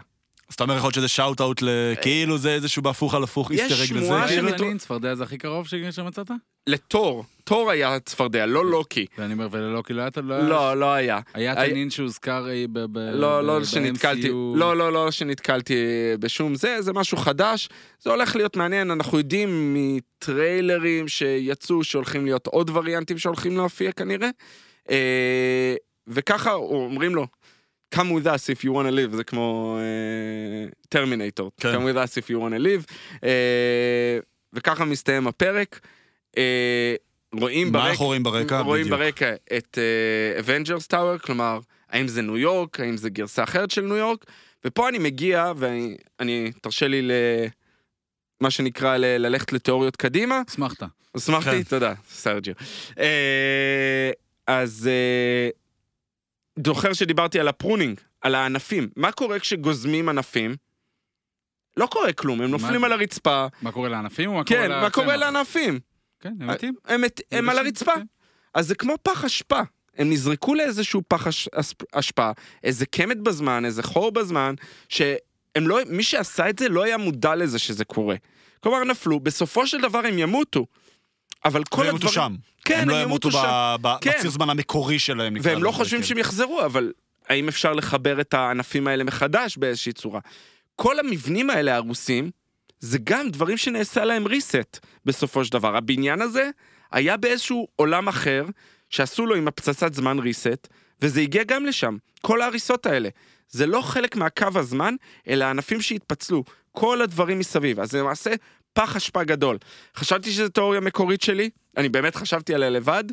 אז אתה אומר יכול להיות שזה שאוט אאוט כאילו זה איזשהו בהפוך על הפוך יש איסטר אג לזה. שמועה כאילו? צפרדע זה הכי קרוב שמצאת? לתור, תור היה צפרדע, לא לוקי. ואני אומר, וללוקי לא היה... לא לא, לא היה. היה תנין שהוזכר אה, ב... לא, לא שנתקלתי, ב-MCU. לא, לא, לא שנתקלתי בשום זה, זה משהו חדש, זה הולך להיות מעניין, אנחנו יודעים מטריילרים שיצאו שהולכים להיות עוד וריאנטים שהולכים להופיע כנראה, אה, וככה אומרים לו, come with us if you want to live, זה כמו טרמינטור, כן. come with us if you want to live, אה, וככה מסתיים הפרק. אה, רואים מה ברקע, אנחנו רואים ברקע? רואים בדיוק. ברקע את Avengers Tower, כלומר, האם זה ניו יורק, האם זה גרסה אחרת של ניו יורק, ופה אני מגיע, ואני, אני- תרשה לי ל... מה שנקרא ל- ללכת לתיאוריות קדימה. אסמכת. אשמחתי, כן. תודה, סרג'יו. אה, אז אה, זוכר שדיברתי על ה pruning, על הענפים. מה קורה כשגוזמים ענפים? לא קורה כלום, הם נופלים מה- על הרצפה, מה קורה לענפים או מה קורה כן, מה קורה? לענפים? כן, הם מתים. הם מת- הם על הרצפה. כן. אז זה כמו פח אשפה. הם נזרקו לאיזשהו פח אש- אשפה, איזה קמט בזמן, איזה חור בזמן, שהם לא, מי שעשה את זה לא היה מודע לזה שזה קורה. כלומר, נפלו, בסופו של דבר הם ימותו. אבל כל הם ימותו הדברים... שם. כן, הם לא הם ימותו ימותו שם. ב- כן. בציר זמן המקורי שלהם. והם לא חושבים כן. שהם יחזרו, אבל האם אפשר לחבר את הענפים האלה מחדש באיזושהי צורה? כל המבנים האלה הרוסים, זה גם דברים שנעשה להם reset בסופו של דבר. הבניין הזה היה באיזשהו עולם אחר, שעשו לו עם הפצצת זמן reset, וזה הגיע גם לשם. כל ההריסות האלה. זה לא חלק מהקו הזמן, אלא הענפים שהתפצלו. כל הדברים מסביב. אז למעשה פח אשפה גדול. חשבתי שזו תיאוריה מקורית שלי, אני באמת חשבתי עליה לבד,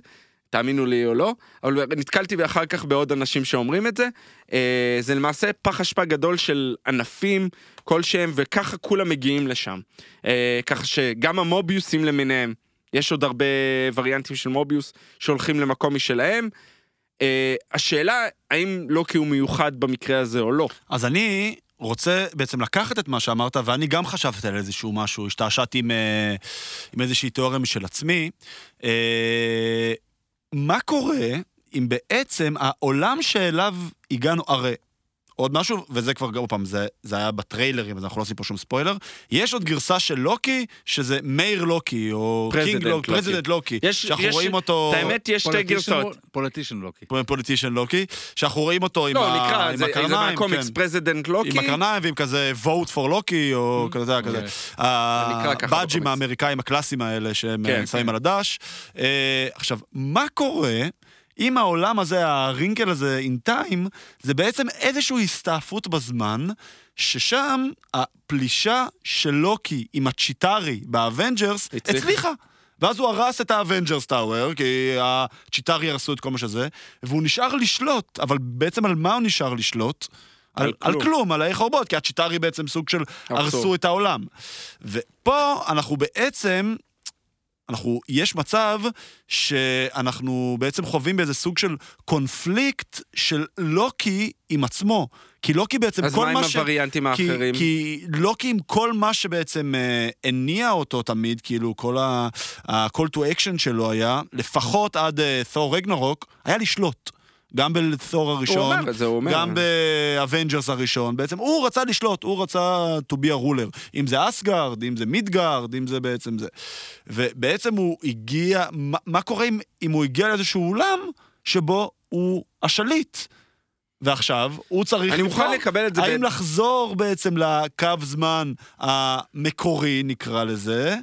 תאמינו לי או לא, אבל נתקלתי אחר כך בעוד אנשים שאומרים את זה. אה, זה למעשה פח אשפה גדול של ענפים כלשהם, וככה כולם מגיעים לשם. אה, ככה שגם המוביוסים למיניהם, יש עוד הרבה וריאנטים של מוביוס שהולכים למקום משלהם. אה, השאלה, האם לוקי הוא מיוחד במקרה הזה או לא. אז אני רוצה בעצם לקחת את מה שאמרת, ואני גם חשבתי על איזשהו משהו, השתעשעתי עם, אה, עם איזושהי תיאוריה משל עצמי. אה, מה קורה אם בעצם העולם שאליו הגענו, הרי עוד משהו, וזה כבר, עוד פעם, זה, זה היה בטריילרים, אז אנחנו לא עושים פה שום ספוילר. יש עוד גרסה של לוקי, שזה Mayor לוקי, או President King לוקי. President לוקי. יש- שאנחנו יש- רואים אותו... האמת, יש שתי גרסאות. פוליטישן לוקי. פוליטישן לוקי, שאנחנו רואים אותו עם, לא, ה... נקרא, עם זה, זה הקרניים, מהקומיקס כן. פרזידנט לוקי. עם הקרניים ועם כזה vote for לוקי, או כזה, אתה יודע, כזה. אוקיי. ה badges. האמריקאים הקלאסיים האלה שהם כן, אה, שמים כן. על הדש. אה, עכשיו, מה קורה אם העולם הזה, ה wrinkle הזה, in time, זה בעצם איזושהי הסתעפות בזמן, ששם הפלישה של לוקי עם הצ'יטארי באבנג'רס הצליחה. ואז הוא הרס את ה Avengers Tower, כי הצ'יטארי הרסו את כל מה שזה, והוא נשאר לשלוט, אבל בעצם על מה הוא נשאר לשלוט? על על, על כלום. כלום, על האי חורבות, כי הצ'יטארי בעצם סוג של. הרסו את העולם. ופה אנחנו בעצם, אנחנו, יש מצב שאנחנו בעצם חווים באיזה סוג של קונפליקט של לוקי עם עצמו. כי לוקי בעצם אז כל מה מה עם ש... הווריאנטים כי, האחרים? כי לוקי עם כל מה שבעצם אה, הניע אותו תמיד, כאילו כל ה-call to action שלו היה, לפחות עד תור רגנרוק, היה לשלוט. גם הוא הראשון, אומר. גם באבנג'רס הראשון, בעצם הוא רצה לשלוט, הוא רצה to be a ruler. אם זה אסגרד, אם זה מידגרד, אם זה בעצם זה. ובעצם הוא הגיע, מה, מה קורה אם, אם הוא הגיע לאיזשהו עולם שבו הוא השליט? ועכשיו, הוא צריך אני מוכן לקבל את זה האם ב- לחזור בעצם לקו זמן המקורי, נקרא לזה,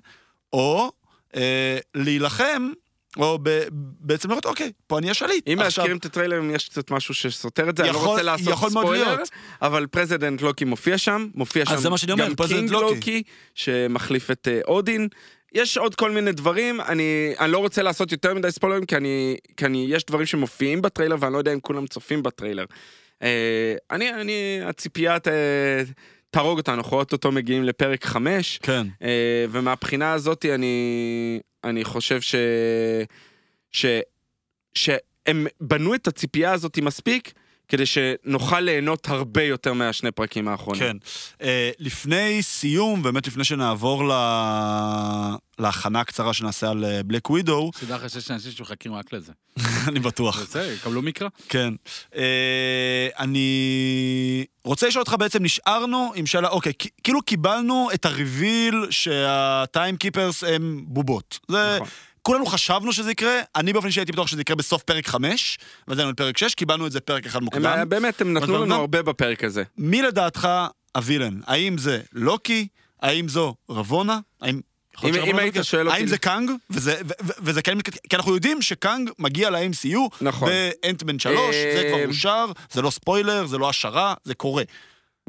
או אה, להילחם, או ב, בעצם לראות, אוקיי, פה אני השליט. אם להזכירים את הטריילרים יש קצת משהו שסותר את זה, אני לא יכול- רוצה לעשות יכול ספוילר. אבל President לוקי מופיע שם, מופיע שם אז זה מה שאני אומר, גם King לוקי. לוקי, שמחליף את אה, אודין. יש עוד כל מיני דברים, אני, אני לא רוצה לעשות יותר מדי ספוילרים, כי, אני, כי אני, יש דברים שמופיעים בטריילר, ואני לא יודע אם כולם צופים בטריילר. אה, אני, אני, הציפייה ת, תהרוג אותנו, אנחנו אוטוטו מגיעים לפרק 5, כן. אה, ומהבחינה הזאת אני, אני חושב ש... ש... שהם בנו את הציפייה הזאת מספיק, כדי שנוכל ליהנות הרבה יותר מהשני פרקים האחרונים. כן. Uh, לפני סיום, באמת לפני שנעבור ל... להכנה הקצרה שנעשה על בלק ווידו, שתדע לך שיש אנשים שמחכים רק לזה. אני בטוח. בסדר, יקבלו מקרא. כן. Uh, אני רוצה לשאול אותך בעצם, נשארנו עם שאלה, אוקיי, כאילו קיבלנו את הריביל שהטיים קיפרס הם בובות. זה... נכון. כולנו חשבנו שזה יקרה, אני באופן אישי הייתי בטוח שזה יקרה בסוף פרק 5, ואז היינו בפרק 6, קיבלנו את זה פרק אחד הם, מוקדם. באמת, הם נתנו לנו הרבה בפרק הזה. מי לדעתך ה villain? האם זה לוקי? האם זו רבונה? האם... אם- אם היית? שואל אותי- האם זה קאנג? וזה, ו- ו- וזה כן, כי אנחנו יודעים שקאנג מגיע ל-MCU נכון. באנטמן 3, זה כבר אה, אושר, זה לא ספוילר, זה לא השערה, זה קורה.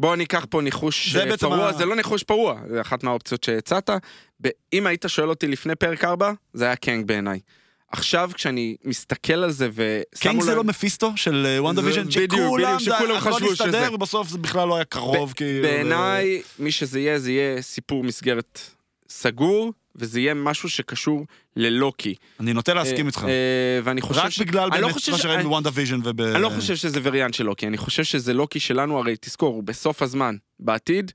בואו ניקח פה ניחוש זה אה, פרוע, ה- זה לא ניחוש פרוע, זה אחת מהאופציות שהצעת. אם היית שואל אותי לפני פרק 4, זה היה קאנג בעיניי. עכשיו, כשאני מסתכל על זה ושמו קאנג זה לא מפיסטו של וואן דיוויז'ן, בדיוק, שכולם, שכולם זה- הכל חשבו הסתדר, שזה. ובסוף זה בכלל לא היה קרוב, כאילו. בעיניי, מי שזה יהיה, זה יהיה סיפור מסגרת סגור, וזה יהיה משהו שקשור ללוקי. אני נוטה להסכים אה, איתך. אה, ואני חושב רק ש... בגלל אני לא באמת מה שראינו בוואן דיוויז'ן וב... אני לא חושב שזה וריאנט של לוקי, אני חושב שזה לוקי שלנו, הרי תזכור, הוא בסוף הזמן, בעתיד,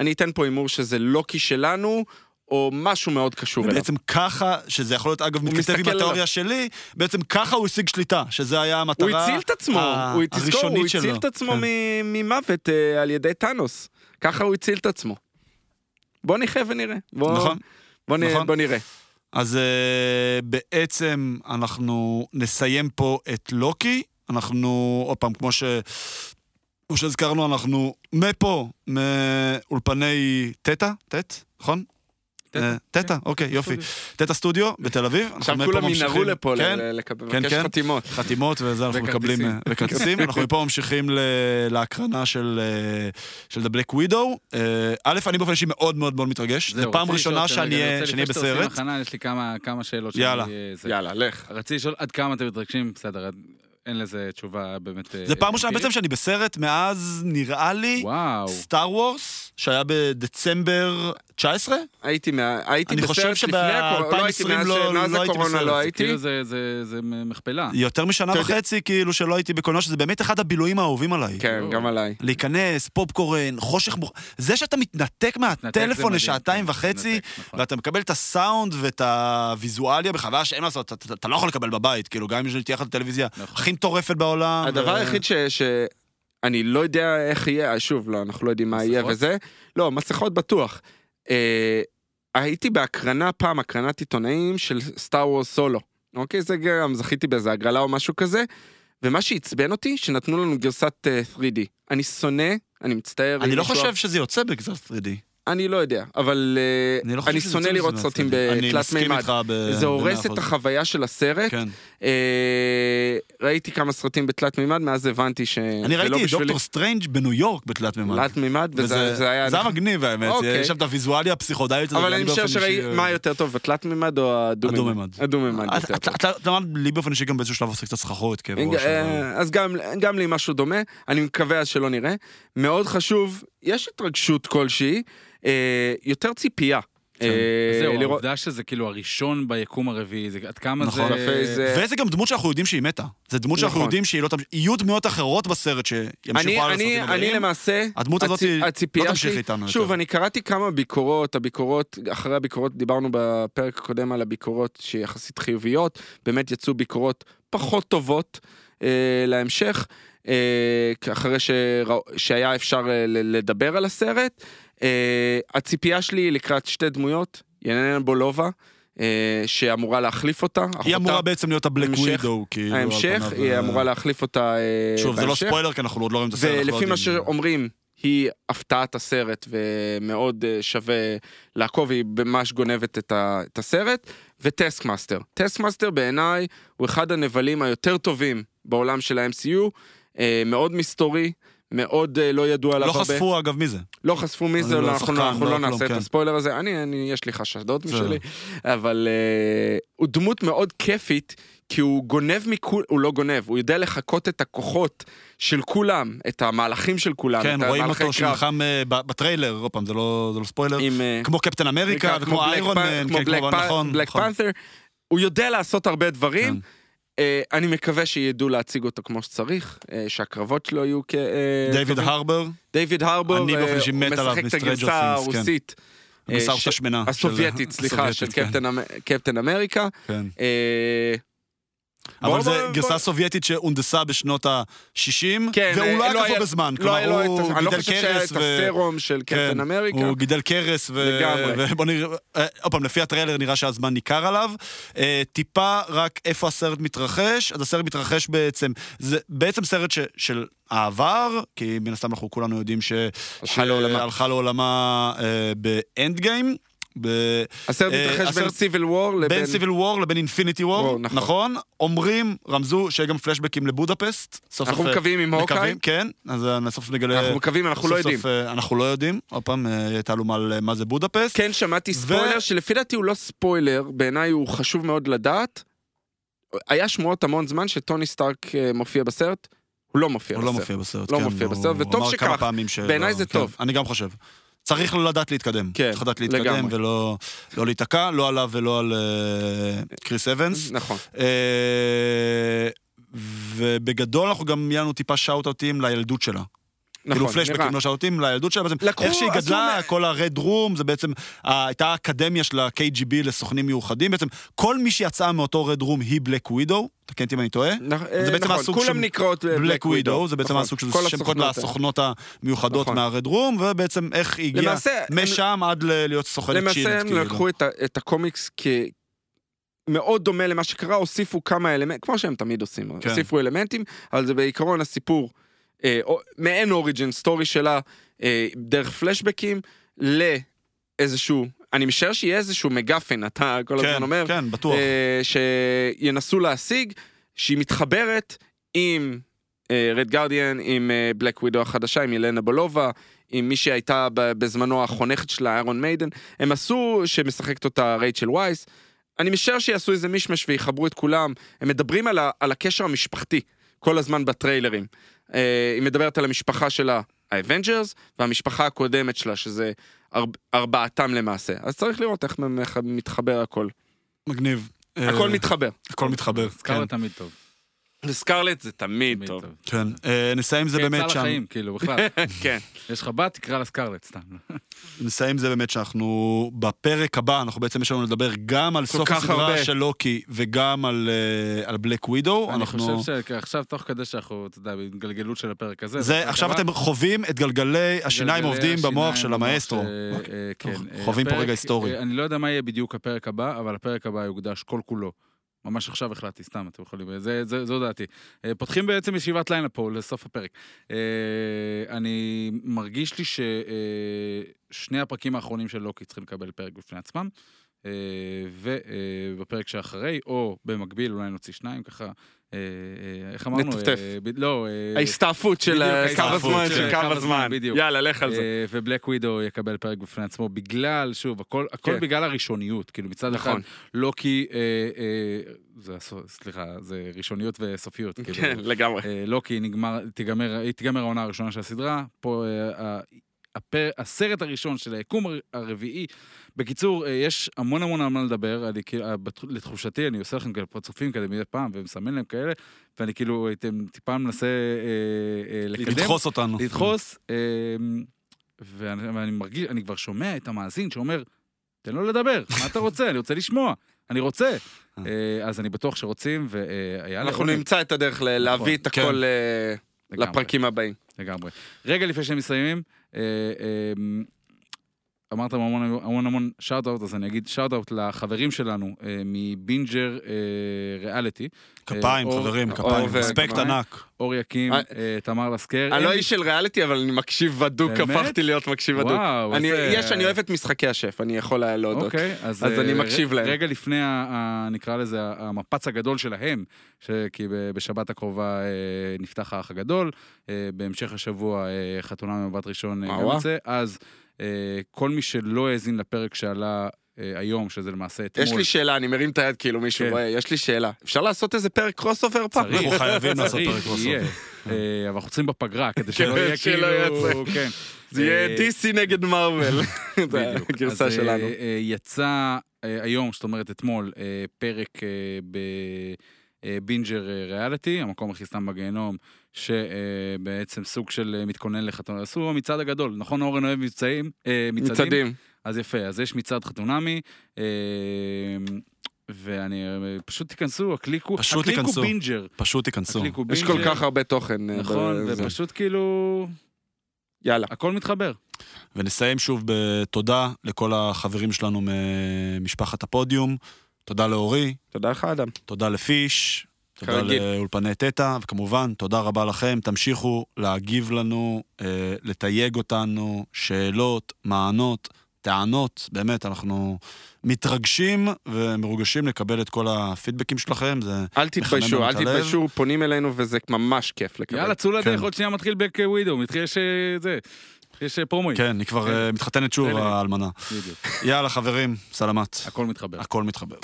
אני אתן פה הימור שזה לוקי שלנו, או משהו מאוד קשור אליו. בעצם ככה, שזה יכול להיות אגב מתכתב עם התיאוריה עליו. שלי, בעצם ככה הוא השיג שליטה, שזה היה המטרה הוא הציל את עצמו, ה- הוא תזכור, הוא הראשונית הציל שלו. את עצמו כן. ממוות אה, על ידי טאנוס. ככה הוא הציל את עצמו. בוא נחיה ונראה. בוא- נכון. בוא נ- נכון. בוא נראה. אז uh, בעצם אנחנו נסיים פה את לוקי, אנחנו, עוד פעם, כמו ש... כמו שהזכרנו, אנחנו מפה, מאולפני תטא, טט, נכון? תטא, אה, תטא. אוקיי, יופי. תטא סטודיו בתל אביב. אנחנו עכשיו כולם ינהרו לפה כן, ל- לקבל כן, לבקש כן. חתימות. חתימות וזה אנחנו. מקבלים, אה, וכרטיסים, אנחנו מפה ממשיכים ל- להקרנה של אה, של The Black Widow. א', אני באופן אישי מאוד מאוד מאוד מתרגש, זו זהו, פעם ראשונה שאני אהיה בסרט. הכנה, יש לי כמה- כמה שאלות. יאללה. זה. יאללה, לך. רציתי לשאול עד כמה אתם מתרגשים, בסדר, אין לזה תשובה באמת... זה פעם ראשונה. בעצם שאני בסרט מאז, נראה לי, וואו. סטאר וורס, שהיה בדצמבר 19? הייתי מה- הייתי אני חושב בסרט לפני הקורונה, לא הייתי שב-2020 מאז לא- לא הייתי הקורונה בסרט. לא זה הייתי. כאילו זה- זה זה מכפלה. יותר משנה וחצי, כאילו, שלא הייתי בקולנוע, שזה באמת אחד הבילויים האהובים עליי. כן, לא. גם עליי. להיכנס, פופקורן, חושך מוח... זה שאתה מתנתק מהטלפון מדהים, לשעתיים כן, וחצי, מתנתק, נכון. ואתה מקבל את הסאונד ואת הוויזואליה בחוויה שאין מה לעשות, אתה- אתה לא יכול לקבל בבית, כאילו, גם אם תהיה לך את הטלוויזיה נכון. הכי מטורפת בעולם. הדבר ו- היחיד ש... ש... אני לא יודע איך יהיה, שוב, לא, אנחנו לא יודעים מה יהיה? וזה. לא, מסכות בטוח. אה, הייתי בהקרנה פעם, הקרנת עיתונאים של סטאר וורס סולו. אוקיי, זה גם זכיתי באיזה הגרלה או משהו כזה. ומה שעצבן אותי, שנתנו לנו גרסת אה, 3D. אני שונא, אני מצטער. אני לא חושב שזה יוצא בגזר 3D. אני לא יודע, אבל אה, אני לא אני שונא לראות סרטים 3D. אני בתלת מסכים מימד. איתך ב... זה הורס את. החוויה של הסרט. כן. אה, ראיתי כמה סרטים בתלת מימד, מאז הבנתי שזה אני לא ראיתי את. דוקטור סטרנג' בניו יורק בתלת מימד. תלת מימד, וזה וזה זה היה... זה היה מגניב האמת, אוקיי. יש שם את הוויזואליה הפסיכודלית. אבל אני חושב אישי שראי, אוהב. מה יותר טוב, התלת מימד או הדו-מימד? הדו-מימד. אתה- יודע מה, לי באופן אישי גם באיזשהו שלב עושה קצת סחרחורת כאב ראש. אה, אז גם, גם לי משהו דומה, אני מקווה אז שלא נראה. מאוד חשוב, יש התרגשות כלשהי, אה, יותר ציפייה. כן. אה, זהו, לראות- העובדה שזה כאילו הראשון ביקום הרביעי, זה עד כמה נכון. זה... יפה, זה- וזה גם דמות שאנחנו יודעים שהיא מתה. זה דמות שאנחנו נכון. יודעים שהיא לא תמשיך. יהיו דמויות אחרות בסרט שימשיכו אני, הלאה אני, לסרטים אני הבאים. למעשה, הדמות הזאת לא תמשיך איתנו שוב, יותר. אני קראתי כמה ביקורות, הביקורות, אחרי הביקורות, דיברנו בפרק הקודם על הביקורות שיחסית חיוביות, באמת יצאו ביקורות פחות טובות אה, להמשך, אה, אחרי שרא, שהיה אפשר לדבר על הסרט. אה, הציפייה שלי היא לקראת שתי דמויות, ילנה בלובה, אה, שאמורה להחליף אותה. היא אמורה בעצם להיות ה Black Widow, כאילו. ההמשך, היא אה, אמורה להחליף אותה שוב, זה לא בהמשך. ספוילר, כי אנחנו עוד לא רואים את הסרט. לא ולפי מה. שאומרים, היא הפתעת הסרט ומאוד שווה לעקוב, היא ממש גונבת את, ה, את הסרט. ו Taskmaster. Taskmaster בעיניי הוא אחד הנבלים היותר טובים בעולם של ה-MCU, אה, מאוד מסתורי. מאוד אה, לא ידוע עליו לא הרבה. חשפו אגב מי זה. לא חשפו מי זה, לא אנחנו, שחקן, אנחנו לא לא נעשה את כן. הספוילר הזה, אני, אני, יש לי חשדות. משלי, אבל אה, הוא דמות מאוד כיפית, כי הוא גונב מכול, הוא לא גונב, הוא יודע לחקות את הכוחות של כולם, את המהלכים של כולם, כן, רואים אותו. שנלחם אה, ב- בטריילר, עוד פעם, זה לא זה לא ספוילר. עם... אה, כמו קפטן אמריקה, כמו וכמו איירון מן, כמו כן, בלק כמו- נכון, בלק נכון. פנת'ר, הוא יודע לעשות הרבה דברים. כן. אה, אני מקווה שידעו להציג אותו כמו שצריך, אה, שהקרבות שלו יהיו כ... אה, דיוויד טובים. הרבר, דיוויד הרבור, אני באופן אישי מת עליו הוא משחק את מ-Stranger הגרסה כן. הרוסית. ש- השמנה. הסובייטית, סליחה, של כן, קפטן אמ- קפטן אמריקה. אבל זה בוא- גרסה סובייקית שהונדסה בשנות ה-60, כן, והוא לא אה, היה לא כזה היה- בזמן. לא כלומר, את הוא לא גידל קרס ו... הסרום של קפטן כן, אמריקה. הוא גידל קרס, ו... לגמרי. ובוא נראה, אה, עוד פעם, לפי הטריילר נראה שהזמן ניכר עליו. אה, טיפה רק איפה הסרט מתרחש, אז הסרט מתרחש בעצם, זה בעצם סרט. של העבר, כי מן הסתם אנחנו כולנו יודעים. שהלכה לעולמה באנד גיים. ב... הסרט אה, מתרחש בין סיביל וור לבין... בין סיביל וור לבין אינפיניטי וור, נכון. נכון? אומרים, רמזו שיהיה גם פלשבקים לבודפסט. סוף אנחנו סוף, אה, מקווים עם הוקאי. כן, אז אה, סוף נגלה... אנחנו מקווים, אנחנו סוף לא יודעים. אנחנו לא יודעים, עוד פעם, אה, תעלומה על מה זה בודפסט. כן, שמעתי ספוילר, שלפי דעתי הוא לא ספוילר, בעיניי הוא חשוב מאוד לדעת. היה שמועות המון זמן שטוני סטארק מופיע בסרט, הוא לא מופיע הוא לא בסרט. מופיע בסרט, לא כן. מופיע בסרט, וטוב שכך. בעיניי זה כן, טוב. אני גם חושב. צריך לא לדעת להתקדם. כן, צריך לדעת להתקדם לגמרי. ולא לא להיתקע, לא עליו ולא על אה, קריס אבנס. נכון. אה, ובגדול אנחנו גם, יהיה לנו טיפה שאוט-אוטים לילדות שלה. כאילו נכון, פלשבקים נראה. משמעותיים לילדות שלה, בעצם לקחו, איך שהיא עשו גדלה, מה- כל ה-Red Room, זה בעצם, הייתה האקדמיה של ה-KGB לסוכנים מיוחדים, בעצם כל מי שיצאה מאותו Red Room היא בלק ווידו, תקן אותי אם אני טועה. נכ- זה בעצם נכון, הסוג כולם של נקראות בלק ווידו, זה בעצם הסוג של שם קוד הסוכנות, לסוכנות המיוחדות נכון. מה-Red Room, ובעצם איך היא הגיעה למעשה, הם- משם עד ל- להיות סוכנת שילד. למעשה הם כאילו. לקחו את, את הקומיקס כ... מאוד דומה למה שקרה, הוסיפו כמה אלמנטים, כמו שהם תמיד עושים, כן. הוסיפו אלמנטים, אבל זה בעיקרון הסיפור, אה, מעין אוריג'ן סטורי שלה, אה, דרך פלשבקים, לאיזשהו, אני משער שיהיה איזשהו מגאפון, אתה כל הזמן כן, אומר, כן, בטוח. אה, שינסו להשיג, שהיא מתחברת עם רד גרדיאן, עם בלק ווידו החדשה, עם ילנה בולובה, עם מי שהייתה בזמנו החונכת שלה, איירון מיידן. הם עשו, שמשחקת אותה רייצ'ל וייס. אני משער שיעשו איזה מישמש ויחברו את כולם. הם מדברים על, ה- על הקשר המשפחתי כל הזמן בטריילרים. אה, היא מדברת על המשפחה שלה, האבנג'רס, והמשפחה הקודמת שלה, שזה ארבע, ארבעתם למעשה. אז צריך לראות איך מתחבר הכל. מגניב. הכל אה, מתחבר. הכל מתחבר. כן. תמיד טוב. לסקרלט זה תמיד טוב. כן. אה, נסיים זה באמת כעצה שם. לחיים, כאילו, בכלל. כן. יש לך בת, תקרא לה סקארלט, סתם. נסיים זה באמת שאנחנו בפרק הבא, אנחנו בעצם יש לנו לדבר גם על סוף הסדרה. של לוקי וגם על, אה, בלק ווידו. אני אנחנו... חושב שעכשיו, תוך כדי שאנחנו, אתה יודע, בהתגלגלות של הפרק הזה. עכשיו אתם חווים את גלגלי השיניים עובדים במוח של המאסטרו. אה, כן. חווים פה רגע היסטורי. אני לא יודע מה יהיה בדיוק הפרק הבא, אבל הפרק הבא יוקדש כל כולו. ממש עכשיו החלטתי, סתם, אתם יכולים, זה, זה, זו דעתי. אה, פותחים בעצם ישיבת לילה פה לסוף הפרק. אה, אני מרגיש לי ששני הפרקים האחרונים של לוקי צריכים לקבל פרק בפני עצמם. אה, ובפרק שאחרי, או במקביל, אולי נוציא שניים ככה, אה, אה, איך אמרנו? נטפטף. אה, לא, אה, ההסתעפות של אה, קו הזמן של קו הזמן. בדיוק. יאללה, לך על זה. אה, ובלק ווידו יקבל פרק בפני עצמו בגלל, שוב, הכל, כן. בגלל הראשוניות, כאילו מצד אחד, נכון. אה, אה, זה, הסו- סליחה, זה ראשוניות וסופיות, כאילו, כן, לגמרי. אה, לוקי נגמר, תיגמר, העונה הראשונה של הסדרה, פה אה, הפר, הסרט הראשון של היקום הר- הרביעי, בקיצור, אה, יש המון המון על מה לדבר, אני, כאילו, אה, לתחושתי, אני עושה לכם כאלה פרצופים כזה מדי פעם, ומסמן להם כאלה, ואני כאילו, הייתם טיפה מנסה אה, אה, לקדם. לדחוס אותנו. לדחוס, אמ, ואני, ואני מרגיש, אני כבר שומע את המאזין שאומר, תן לו לדבר, מה אתה רוצה? אני רוצה לשמוע, אני רוצה. אה, אז אני בטוח שרוצים, והיה אנחנו נמצא את הדרך ל- להביא את כן. הכל אה, לפרקים הבאים. לגמרי. רגע לפני שהם מסיימים, אה, אמ, אמרת המון המון המון shout-out, אז אני אגיד shout-out לחברים שלנו אה, מבינג'ר אה, ריאליטי. כפיים, אור- חברים, אור כפיים. אספקט כפיים. ענק. אור יקים, אה, אה, תמר לסקר. אני לא איש של ריאליטי, אבל אני מקשיב בדוק? הפכתי להיות מקשיב בדוק. וואו, אני- איזה- יש, אני אוהב את משחקי השף, אני יכול היה להודות. אוקיי, אז, אז אני אה, מקשיב ר- להם. רגע לפני, ה- ה- נקרא לזה, המפץ הגדול שלהם, ש- כי ב- בשבת הקרובה אה, נפתח האח הגדול, אה, בהמשך השבוע אה, חתונה ממבט ראשון אה, גם. יוצא, אז אה, כל מי שלא האזין לפרק שעלה אה, היום, שזה למעשה אתמול, יש לי שאלה, אני מרים את היד כאילו מישהו כן. רואה, יש לי שאלה. אפשר לעשות איזה פרק crossover פעם? צריך, אנחנו חייבים לעשות פרק crossover. יהיה. אה, אבל אנחנו צריכים בפגרה, כדי שלא יהיה שלא כאילו, כן. זה יהיה אה, DC נגד מארוול. זה בדיוק. הגרסה אה, שלנו. אה, יצא אה, היום, זאת אומרת אתמול, אה, פרק אה, בבינג'ר ריאליטי, המקום הכי סתם בגיהנום, שבעצם סוג של אה, מתכונן לחתונה. עשו המצעד הגדול, נכון אורן אוהב מבצעים? אה, מצעדים? מצעדים. אז יפה, אז יש מצעד חתונמי, אה, ואני, אה, פשוט תיכנסו, הקליקו, פשוט הקליקו תיכנסו. בינג'ר. פשוט תיכנסו. הקליקו יש בינג'ר. כל כך הרבה תוכן. אה, נכון, בזה. ופשוט כאילו, יאללה. הכל מתחבר. ונסיים שוב בתודה לכל החברים שלנו ממשפחת הפודיום. תודה לאורי, תודה לך, אדם. תודה לפיש, תודה כרגיל. לאולפני תטא, וכמובן, תודה רבה לכם. תמשיכו להגיב לנו, אה, לתייג אותנו, שאלות, מענות, טענות. באמת, אנחנו מתרגשים ומרוגשים לקבל את כל הפידבקים שלכם. זה אל תתביישו, אל. תתביישו, פונים אלינו וזה ממש כיף לקבל. יאללה, צאו לדרך, כן. עוד שנייה מתחיל בק ווידו, מתחיל, יש אה, זה, יש אה, פרומואים. כן, היא כבר כן. אה, מתחתנת שוב, כן, כן. האלמנה. בדיוק. יאללה, חברים, סלמת. הכל מתחבר. הכל מתחבר.